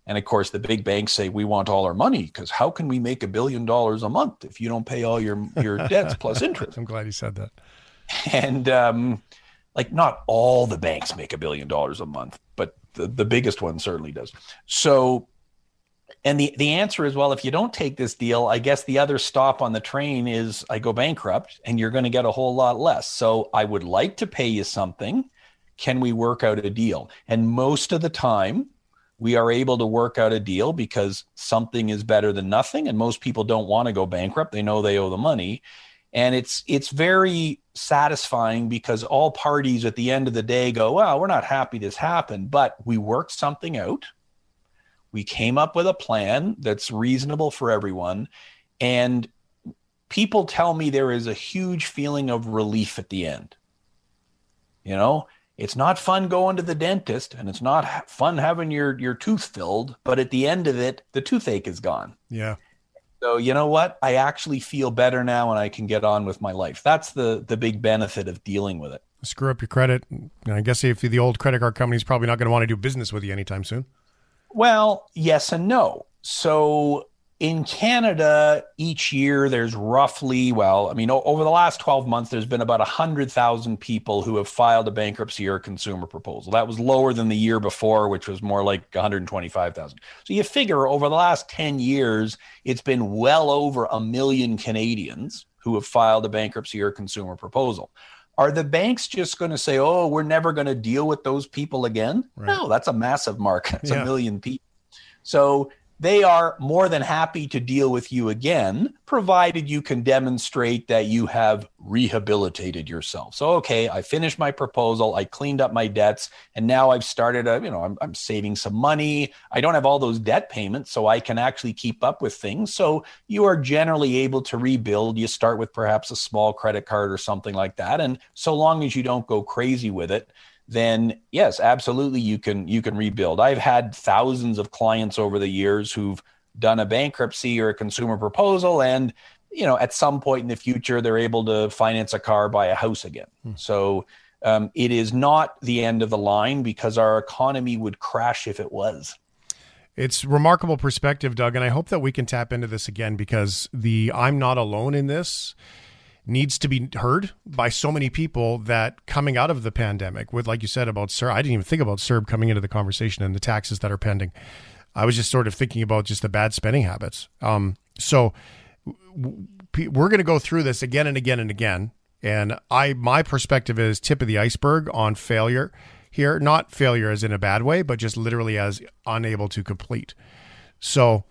And of course, the big banks say we want all our money because how can we make a billion dollars a month if you don't pay all your your debts plus interest? I'm glad you said that. And um, like, not all the banks make a billion dollars a month, but the, the biggest one certainly does. So and the, the answer is well, if you don't take this deal, I guess the other stop on the train is I go bankrupt and you're going to get a whole lot less. So I would like to pay you something. Can we work out a deal? And most of the time, we are able to work out a deal because something is better than nothing. And most people don't want to go bankrupt. They know they owe the money. And it's it's very satisfying because all parties at the end of the day go, well, we're not happy this happened, but we worked something out we came up with a plan that's reasonable for everyone. And people tell me there is a huge feeling of relief at the end. You know, it's not fun going to the dentist and it's not fun having your, your tooth filled, but at the end of it, the toothache is gone. Yeah. So you know what? I actually feel better now and I can get on with my life. That's the the big benefit of dealing with it. Screw up your credit. I guess if the old credit card company is probably not going to want to do business with you anytime soon. Well, yes and no. So in Canada, each year there's roughly, well, I mean, over the last 12 months, there's been about 100,000 people who have filed a bankruptcy or a consumer proposal. That was lower than the year before, which was more like 125,000. So you figure over the last 10 years, it's been well over a million Canadians who have filed a bankruptcy or consumer proposal. Are the banks just going to say, "Oh, we're never going to deal with those people again"? Right. No, that's a massive market. It's yeah. a million people. So they are more than happy to deal with you again, provided you can demonstrate that you have rehabilitated yourself. So, okay, I finished my proposal, I cleaned up my debts, and now I've started a, you know, I'm, I'm saving some money. I don't have all those debt payments, so I can actually keep up with things. So, you are generally able to rebuild. You start with perhaps a small credit card or something like that. And so long as you don't go crazy with it, then yes, absolutely you can you can rebuild. I've had thousands of clients over the years who've done a bankruptcy or a consumer proposal and you know at some point in the future they're able to finance a car buy a house again hmm. so um, it is not the end of the line because our economy would crash if it was it's remarkable perspective doug and i hope that we can tap into this again because the i'm not alone in this needs to be heard by so many people that coming out of the pandemic with like you said about CERB i didn't even think about CERB coming into the conversation and the taxes that are pending. I was just sort of thinking about just the bad spending habits. Um, so we're going to go through this again and again and again. And i my perspective is tip of the iceberg on failure here. Not failure as in a bad way but just literally as unable to complete. So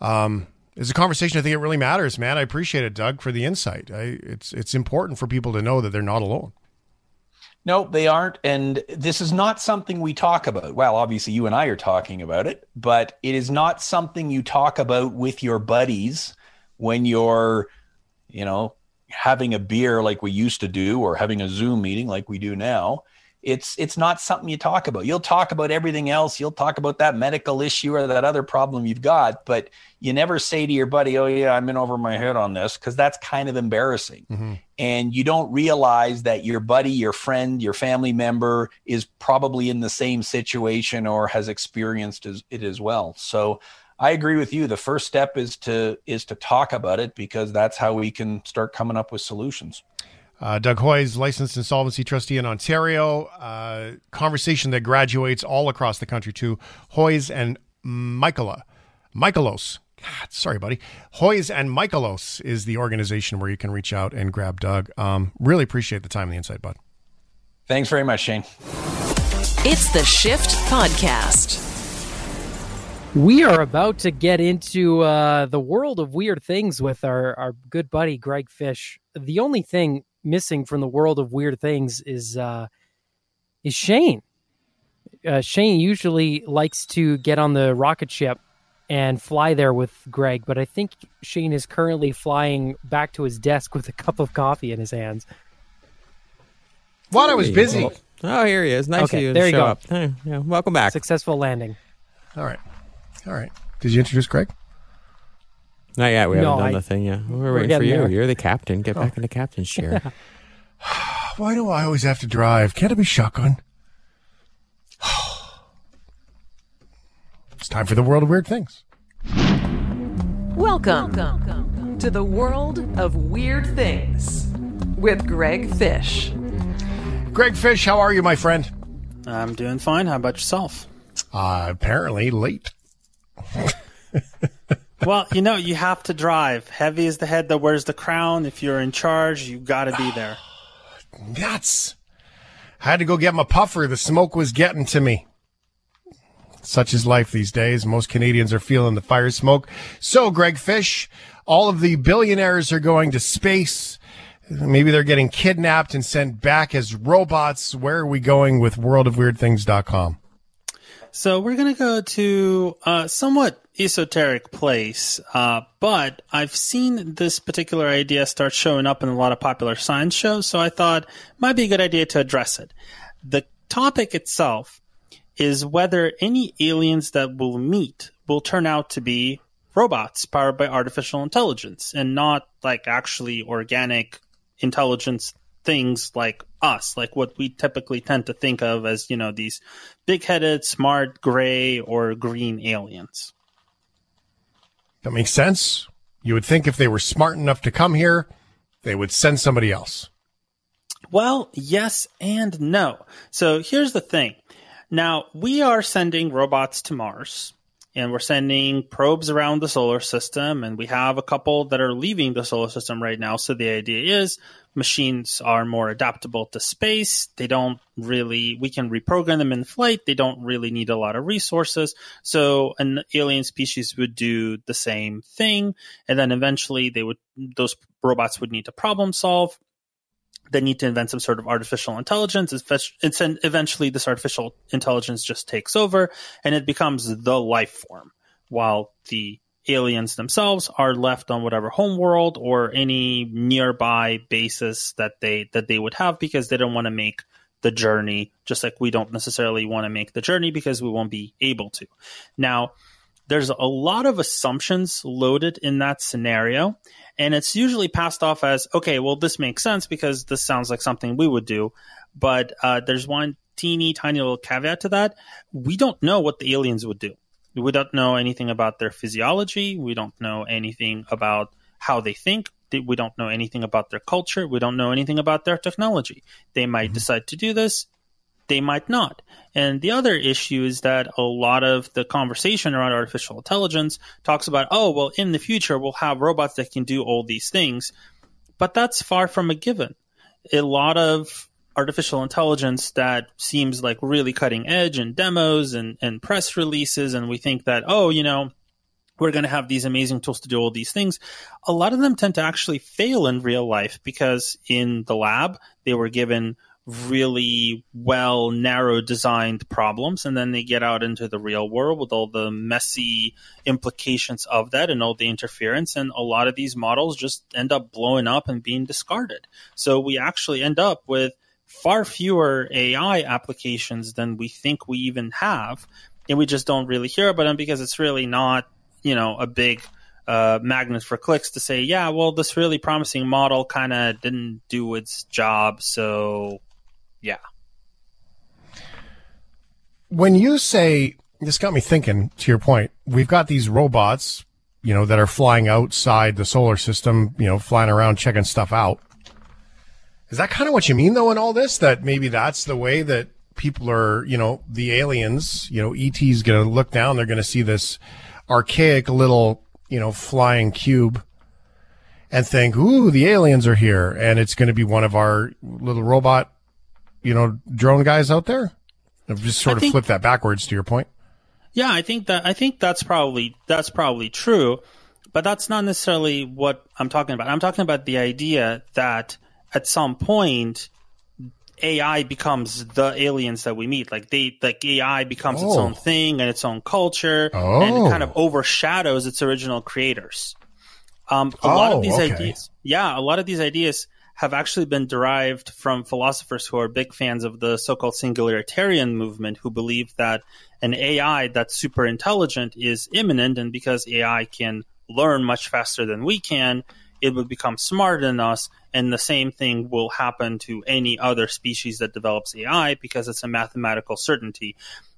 um, it's a conversation I think it really matters, man. I appreciate it, Doug, for the insight. I, it's it's important for people to know that they're not alone. No, they aren't. And this is not something we talk about. Well, obviously, you and I are talking about it, but it is not something you talk about with your buddies when you're, you know, having a beer like we used to do or having a Zoom meeting like we do now it's it's not something you talk about. You'll talk about everything else. You'll talk about that medical issue or that other problem you've got, but you never say to your buddy, "Oh yeah, I'm in over my head on this," because that's kind of embarrassing. Mm-hmm. And you don't realize that your buddy, your friend, your family member is probably in the same situation or has experienced it as well. So I agree with you. The first step is to is to talk about it because that's how we can start coming up with solutions. Uh, Doug Hoyes, licensed insolvency trustee in Ontario. Uh, conversation that graduates all across the country too. Hoyes and Michaela. Michalos. God, sorry, buddy. Hoyes and Michalos is the organization where you can reach out and grab Doug. Um, really appreciate the time and the insight, bud. Thanks very much, Shane. It's the Shift Podcast. We are about to get into uh, the world of weird things with our, our good buddy Greg Fish. The only thing missing from the world of weird things is uh, is Shane. Uh, Shane usually likes to get on the rocket ship and fly there with Greg, but I think Shane is currently flying back to his desk with a cup of coffee in his hands. What I was busy. Oh, here he is. Nice okay, of you there to you show go. up. Hey, yeah, welcome back. Successful landing. All right. All right. Did you introduce Greg? Not yet. We No, haven't done I- the thing yet. We're, we're waiting for you. there. You're the captain. Get Oh. back in the captain's chair. Why do I always have to drive? Can't it be shotgun? it's time for the world of weird things. Welcome to the world of weird things with Greg Fish. Greg Fish, how are you, my friend? I'm doing fine. How about yourself? Uh, apparently late. Well, you know, you have to drive. Heavy is the head that wears the crown. If you're in charge, you got to be there. Nuts. I had to go get my puffer. The smoke was getting to me. Such is life these days. Most Canadians are feeling the fire smoke. So, Greg Fish, all of the billionaires are going to space. Maybe they're getting kidnapped and sent back as robots. Where are we going with worldofweirdthings.com? So we're going to go to a somewhat esoteric place, uh, but I've seen this particular idea start showing up in a lot of popular science shows, so I thought might be a good idea to address it. The topic itself is whether any aliens that we'll meet will turn out to be robots powered by artificial intelligence and not like actually organic intelligence things like us, like what we typically tend to think of as, you know, these big headed, smart, gray, or green aliens. That makes sense. You would think if they were smart enough to come here, they would send somebody else. Well, yes and no. So here's the thing. Now, we are sending robots to Mars and we're sending probes around the solar system and we have a couple that are leaving the solar system right now. So the idea is machines are more adaptable to space. They don't really, we can reprogram them in flight. They don't really need a lot of resources. So an alien species would do the same thing. And then eventually they would, those robots would need to problem solve they need to invent some sort of artificial intelligence. It's eventually this artificial intelligence just takes over and it becomes the life form, while the aliens themselves are left on whatever homeworld or any nearby basis that they that they would have because they don't want to make the journey just like we don't necessarily want to make the journey because we won't be able to. Now, there's a lot of assumptions loaded in that scenario and it's usually passed off as okay well this makes sense because this sounds like something we would do but uh, there's one teeny tiny little caveat to that we don't know what the aliens would do we don't know anything about their physiology we don't know anything about how they think we don't know anything about their culture. We don't know anything about their technology. They might mm-hmm. decide to do this. They might not. And the other issue is that a lot of the conversation around artificial intelligence talks about, oh, well, in the future, we'll have robots that can do all these things. But that's far from a given. A lot of artificial intelligence that seems like really cutting edge and demos and, and press releases, and we think that, oh, you know, we're going to have these amazing tools to do all these things. A lot of them tend to actually fail in real life because in the lab, they were given really well narrow designed problems and then they get out into the real world with all the messy implications of that and all the interference and a lot of these models just end up blowing up and being discarded so we actually end up with far fewer ai applications than we think we even have and we just don't really hear about them because it's really not you know a big uh, magnet for clicks to say, yeah, well, this really promising model kind of didn't do its job, so yeah. When you say this got me thinking to your point, we've got these robots, you know, that are flying outside the solar system, you know, flying around checking stuff out. Is that kind of what you mean though in all this? That maybe that's the way that people are, you know, the aliens, you know, ET's going to look down, they're going to see this archaic little, you know, flying cube and think, ooh, the aliens are here. And it's going to be one of our little robot, you know, drone guys out there. I've just sort of think- flipped that backwards to your point. Yeah, I think that I think that's probably that's probably true, but that's not necessarily what I'm talking about. I'm talking about the idea that at some point AI becomes the aliens that we meet. Like they like AI becomes its Oh. own thing and its own culture and Oh. it kind of overshadows its original creators. Um, a lot Oh, of these okay. ideas, yeah, a lot of these ideas have actually been derived from philosophers who are big fans of the so-called singularitarian movement, who believe that an AI that's super intelligent is imminent, and because AI can learn much faster than we can, it would become smarter than us, and the same thing will happen to any other species that develops AI because it's a mathematical certainty.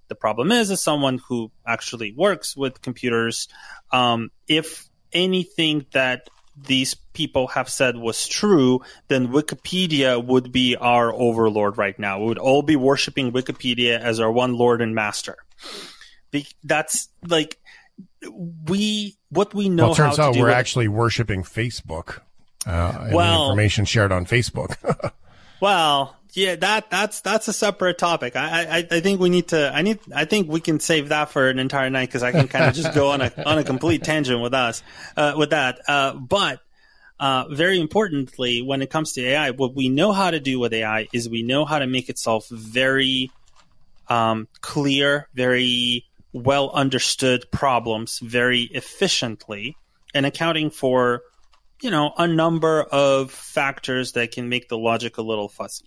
The problem is, as someone who actually works with computers, um, if anything that these people have said was true, then Wikipedia would be our overlord right now. We would all be worshiping Wikipedia as our one lord and master. Be- that's like we what we know well, it turns how out we're with- actually worshiping Facebook. Uh, and the Well- information shared on Facebook. Well, yeah, that that's that's a separate topic. I, I I think we need to. I need. I think we can save that for an entire night because I can kind of just go on a on a complete tangent with us uh, with that. Uh, but uh, very importantly, when it comes to AI, what we know how to do with AI is we know how to make itself very um, clear, very well understood problems very efficiently, and accounting for you know, a number of factors that can make the logic a little fuzzy.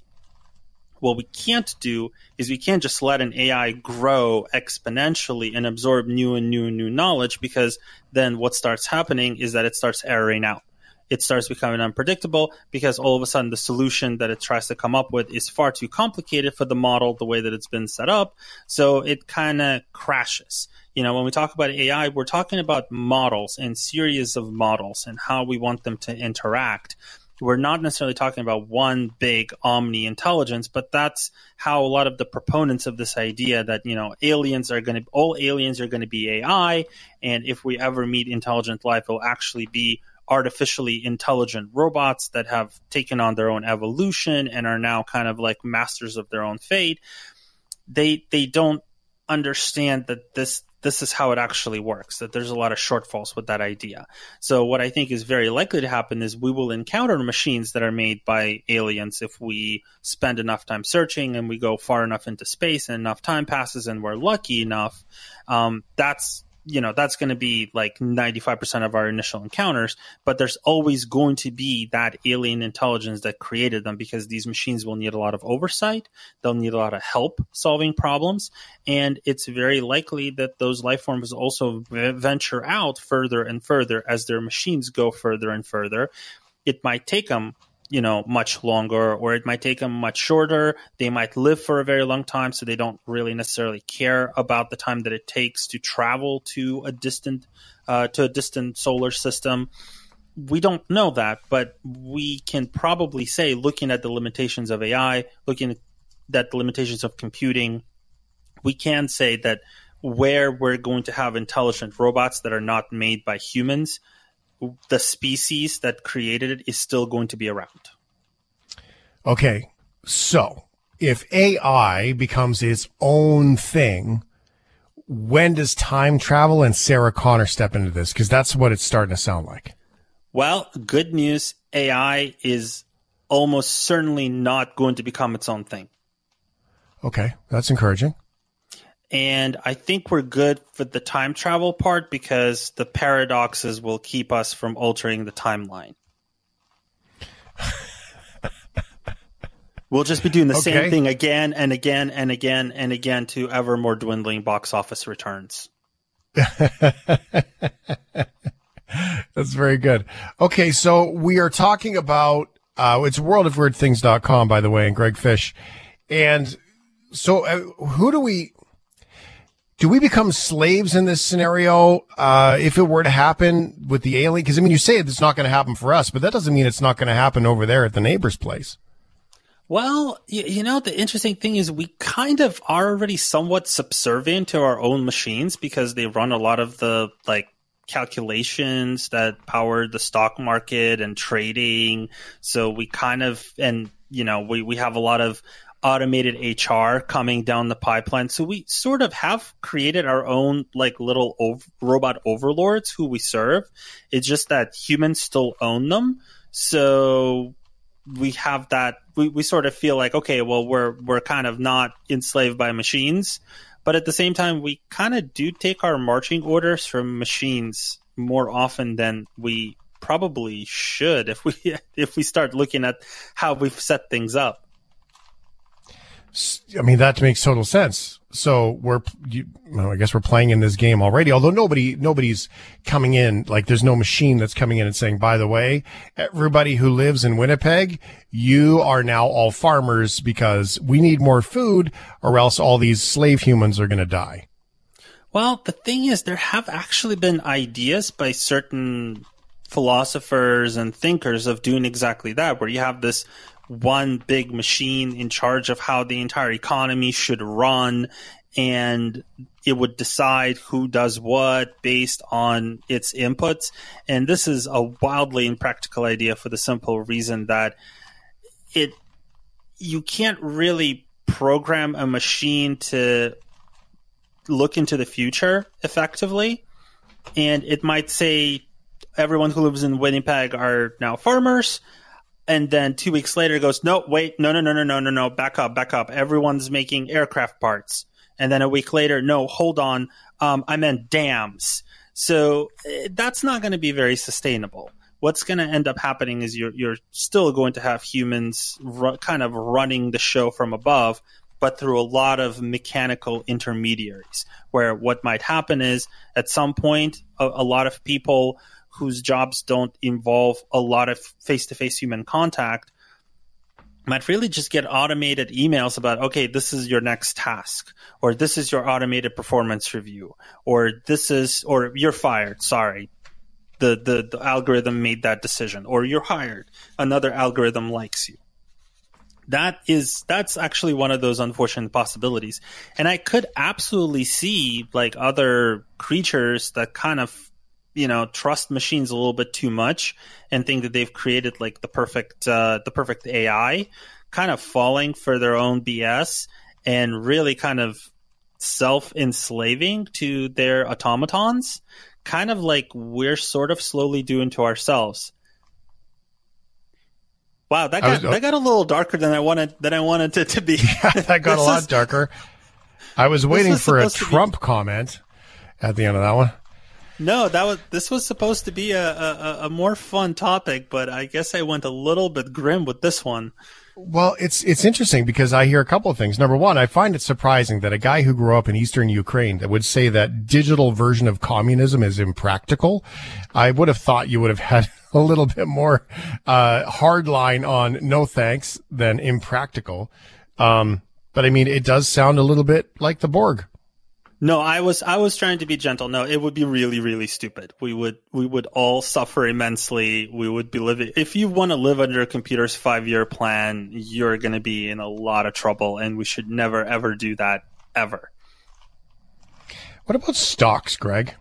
What we can't do is we can't just let an AI grow exponentially and absorb new and new and new knowledge because then what starts happening is that it starts erroring out. It starts becoming unpredictable because all of a sudden the solution that it tries to come up with is far too complicated for the model the way that it's been set up. So it kind of crashes you know, when we talk about AI, we're talking about models and series of models and how we want them to interact. We're not necessarily talking about one big omni intelligence, but that's how a lot of the proponents of this idea that, you know, aliens are going to, all aliens are going to be AI. And if we ever meet intelligent life, it'll actually be artificially intelligent robots that have taken on their own evolution and are now kind of like masters of their own fate. They, they don't understand that this this is how it actually works that there's a lot of shortfalls with that idea so what i think is very likely to happen is we will encounter machines that are made by aliens if we spend enough time searching and we go far enough into space and enough time passes and we're lucky enough um, that's you know that's going to be like 95% of our initial encounters but there's always going to be that alien intelligence that created them because these machines will need a lot of oversight. They'll need a lot of help solving problems and it's very likely that those life forms also venture out further and further as their machines go further and further. It might take them you know much longer or it might take them much shorter. They might live for a very long time so they don't really necessarily care about the time that it takes to travel to a distant uh, to a distant solar system. We don't know that, but we can probably say, looking at the limitations of AI, looking at the limitations of computing, we can say that where we're going to have intelligent robots that are not made by humans, the species that created it is still going to be around. Okay. So if AI becomes its own thing, when does time travel and Sarah Connor step into this? Because that's what it's starting to sound like. Well, good news AI is almost certainly not going to become its own thing. Okay. That's encouraging. And I think we're good for the time travel part because the paradoxes will keep us from altering the timeline. we'll just be doing the Okay. same thing again and again and again and again to ever more dwindling box office returns. That's very good. Okay, so we are talking about uh, it's worldofweirdthings.com, by the way, and Greg Fish. And so, uh, who do we do we become slaves in this scenario uh, if it were to happen with the alien? Because I mean, you say it's not going to happen for us, but that doesn't mean it's not going to happen over there at the neighbor's place. Well, you, you know, the interesting thing is we kind of are already somewhat subservient to our own machines because they run a lot of the like calculations that power the stock market and trading. So we kind of, and you know, we, we have a lot of automated HR coming down the pipeline. So we sort of have created our own like little robot overlords who we serve. It's just that humans still own them. So we have that we, we sort of feel like okay well we're we're kind of not enslaved by machines but at the same time we kind of do take our marching orders from machines more often than we probably should if we if we start looking at how we've set things up I mean, that makes total sense. So we're, you, well, I guess we're playing in this game already. Although nobody, nobody's coming in. Like, there's no machine that's coming in and saying, "By the way, everybody who lives in Winnipeg, you are now all farmers because we need more food, or else all these slave humans are going to die." Well, the thing is, there have actually been ideas by certain philosophers and thinkers of doing exactly that, where you have this one big machine in charge of how the entire economy should run, and it would decide who does what based on its inputs. And this is a wildly impractical idea for the simple reason that it you can't really program a machine to look into the future effectively. And it might say everyone who lives in Winnipeg are now farmers. And then two weeks later it goes, no, wait, no, no, no, no, no, no, no, back up, back up. Everyone's making aircraft parts. And then a week later, no, hold on. Um, I meant dams. So eh, that's not going to be very sustainable. What's going to end up happening is you're, you're still going to have humans ru- kind of running the show from above, but through a lot of mechanical intermediaries. Where what might happen is at some point, a, a lot of people whose jobs don't involve a lot of face to face human contact might really just get automated emails about, okay, this is your next task, or this is your automated performance review, or this is, or you're fired, sorry. The, the, the algorithm made that decision, or you're hired. Another algorithm likes you that is that's actually one of those unfortunate possibilities and i could absolutely see like other creatures that kind of you know trust machines a little bit too much and think that they've created like the perfect uh, the perfect ai kind of falling for their own bs and really kind of self enslaving to their automatons kind of like we're sort of slowly doing to ourselves Wow, that got was- that got a little darker than I wanted than I wanted it to be. that got a lot is- darker. I was waiting for a to be- Trump comment at the end of that one. No, that was this was supposed to be a, a, a more fun topic, but I guess I went a little bit grim with this one. Well, it's it's interesting because I hear a couple of things. Number one, I find it surprising that a guy who grew up in eastern Ukraine that would say that digital version of communism is impractical. I would have thought you would have had a little bit more uh, hard line on no thanks than impractical. Um, but I mean, it does sound a little bit like the Borg. No, I was I was trying to be gentle. No, it would be really really stupid. We would we would all suffer immensely. We would be living if you want to live under a computer's 5-year plan, you're going to be in a lot of trouble and we should never ever do that ever. What about stocks, Greg?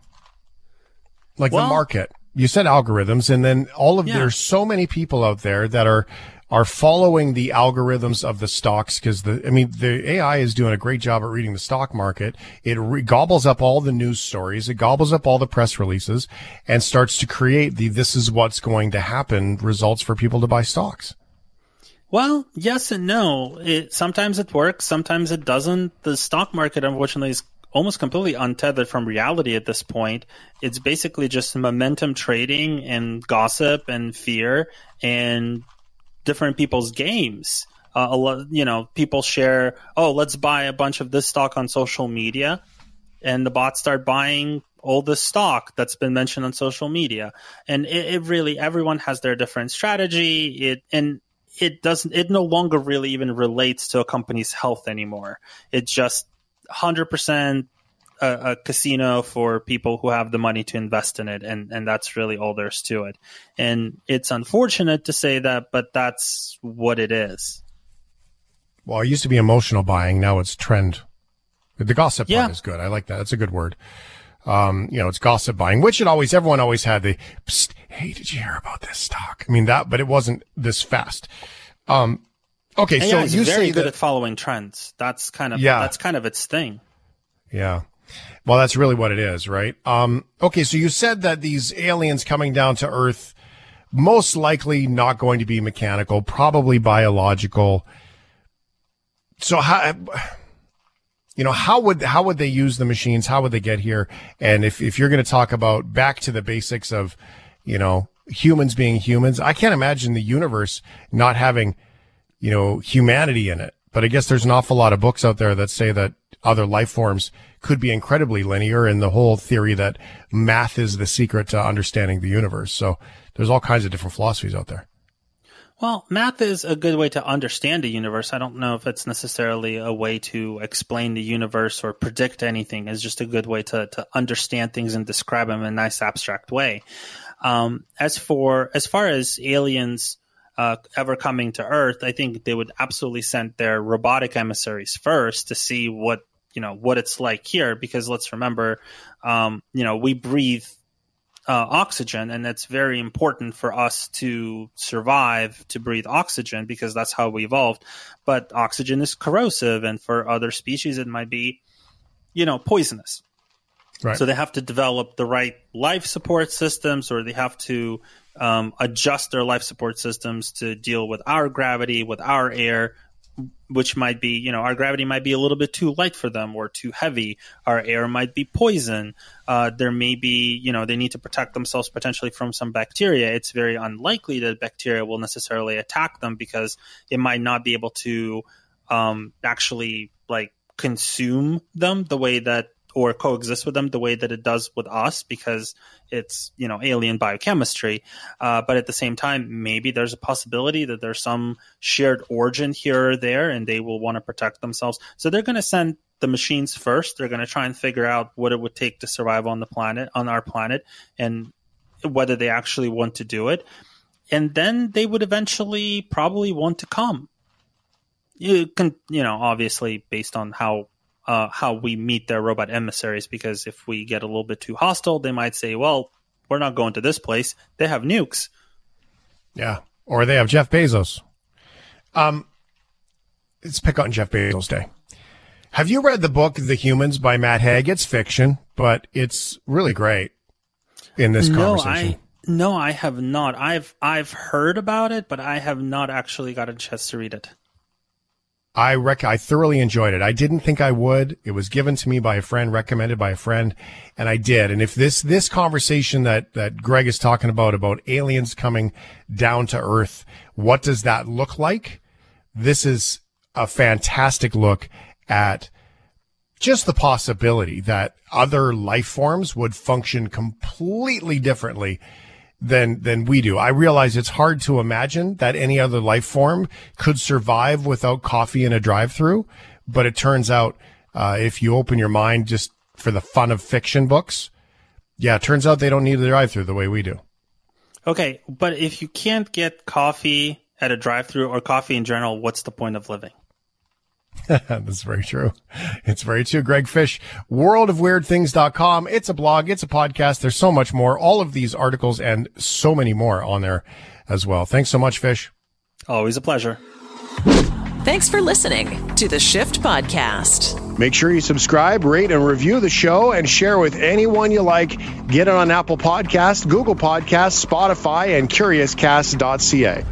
Like Well- the market. You said algorithms, and then all of Yeah. there's so many people out there that are are following the algorithms of the stocks because the I mean the AI is doing a great job at reading the stock market. It re- gobbles up all the news stories, it gobbles up all the press releases, and starts to create the "this is what's going to happen" results for people to buy stocks. Well, yes and no. It sometimes it works, sometimes it doesn't. The stock market, unfortunately, is almost completely untethered from reality at this point. It's basically just momentum trading and gossip and fear and different people's games. Uh, a lot, you know, people share, "Oh, let's buy a bunch of this stock on social media," and the bots start buying all the stock that's been mentioned on social media. And it, it really, everyone has their different strategy. It and it doesn't it no longer really even relates to a company's health anymore it's just 100% a, a casino for people who have the money to invest in it and and that's really all there's to it and it's unfortunate to say that but that's what it is Well, it used to be emotional buying. Now it's trend. The gossip Yeah. part is good. I like that. That's a good word. Um, you know, it's gossip buying, which it always, everyone always had the, hey, did you hear about this stock? I mean, that, but it wasn't this fast. Um, okay. And so yeah, it's you very say good that, at following trends that's kind of Yeah. that's kind of its thing yeah. Well, that's really what it is, right? Um, okay. So you said that these aliens coming down to Earth, most likely not going to be mechanical, probably biological. So how, you know, how would how would they use the machines? How would they get here? And if if you're going to talk about back to the basics of, you know, humans being humans, I can't imagine the universe not having, you know, humanity in it. But I guess there's an awful lot of books out there that say that other life forms could be incredibly linear and the whole theory that math is the secret to understanding the universe. So there's all kinds of different philosophies out there. Well, math is a good way to understand the universe. I don't know if it's necessarily a way to explain the universe or predict anything. It's just a good way to, to understand things and describe them in a nice abstract way. Um, as for as far as aliens uh, ever coming to Earth, I think they would absolutely send their robotic emissaries first to see what you know what it's like here. Because let's remember, um, you know, we breathe uh, oxygen, and it's very important for us to survive to breathe oxygen because that's how we evolved. But oxygen is corrosive, and for other species, it might be, you know, poisonous. Right. So they have to develop the right life support systems, or they have to um, adjust their life support systems to deal with our gravity, with our air, which might be, you know, our gravity might be a little bit too light for them or too heavy. Our air might be poison. Uh, there may be, you know, they need to protect themselves potentially from some bacteria. It's very unlikely that bacteria will necessarily attack them because it might not be able to um, actually like consume them the way that or coexist with them the way that it does with us because it's you know alien biochemistry. Uh, but at the same time maybe there's a possibility that there's some shared origin here or there and they will want to protect themselves. So they're going to send the machines first. They're going to try and figure out what it would take to survive on the planet on our planet and whether they actually want to do it. And then they would eventually probably want to come. You can you know obviously based on how uh, how we meet their robot emissaries because if we get a little bit too hostile they might say well we're not going to this place they have nukes Yeah. Or they have Jeff Bezos. Um, it's pick on Jeff Bezos Day. Have you read the book The Humans by Matt Haig? It's fiction, but it's really great in this no conversation. i no i have not i've i've heard about it but i have not actually got a chance to read it I rec- I thoroughly enjoyed it. I didn't think I would. It was given to me by a friend, recommended by a friend, and I did. And if this this conversation that that Greg is talking about about aliens coming down to Earth, what does that look like? This is a fantastic look at just the possibility that other life forms would function completely differently than than we do. I realize it's hard to imagine that any other life form could survive without coffee in a drive-through, but it turns out uh, if you open your mind just for the fun of fiction books. Yeah, it turns out they don't need the drive-through the way we do. Okay, but if you can't get coffee at a drive-through or coffee in general, what's the point of living? That's very true. It's very true. Greg Fish, worldofweirdthings.com. It's a blog. It's a podcast. There's so much more. All of these articles and so many more on there as well. Thanks so much, Fish. Always a pleasure. Thanks for listening to the Shift Podcast. Make sure you subscribe, rate, and review the show and share with anyone you like. Get it on Apple Podcasts, Google Podcasts, Spotify, and CuriousCast.ca.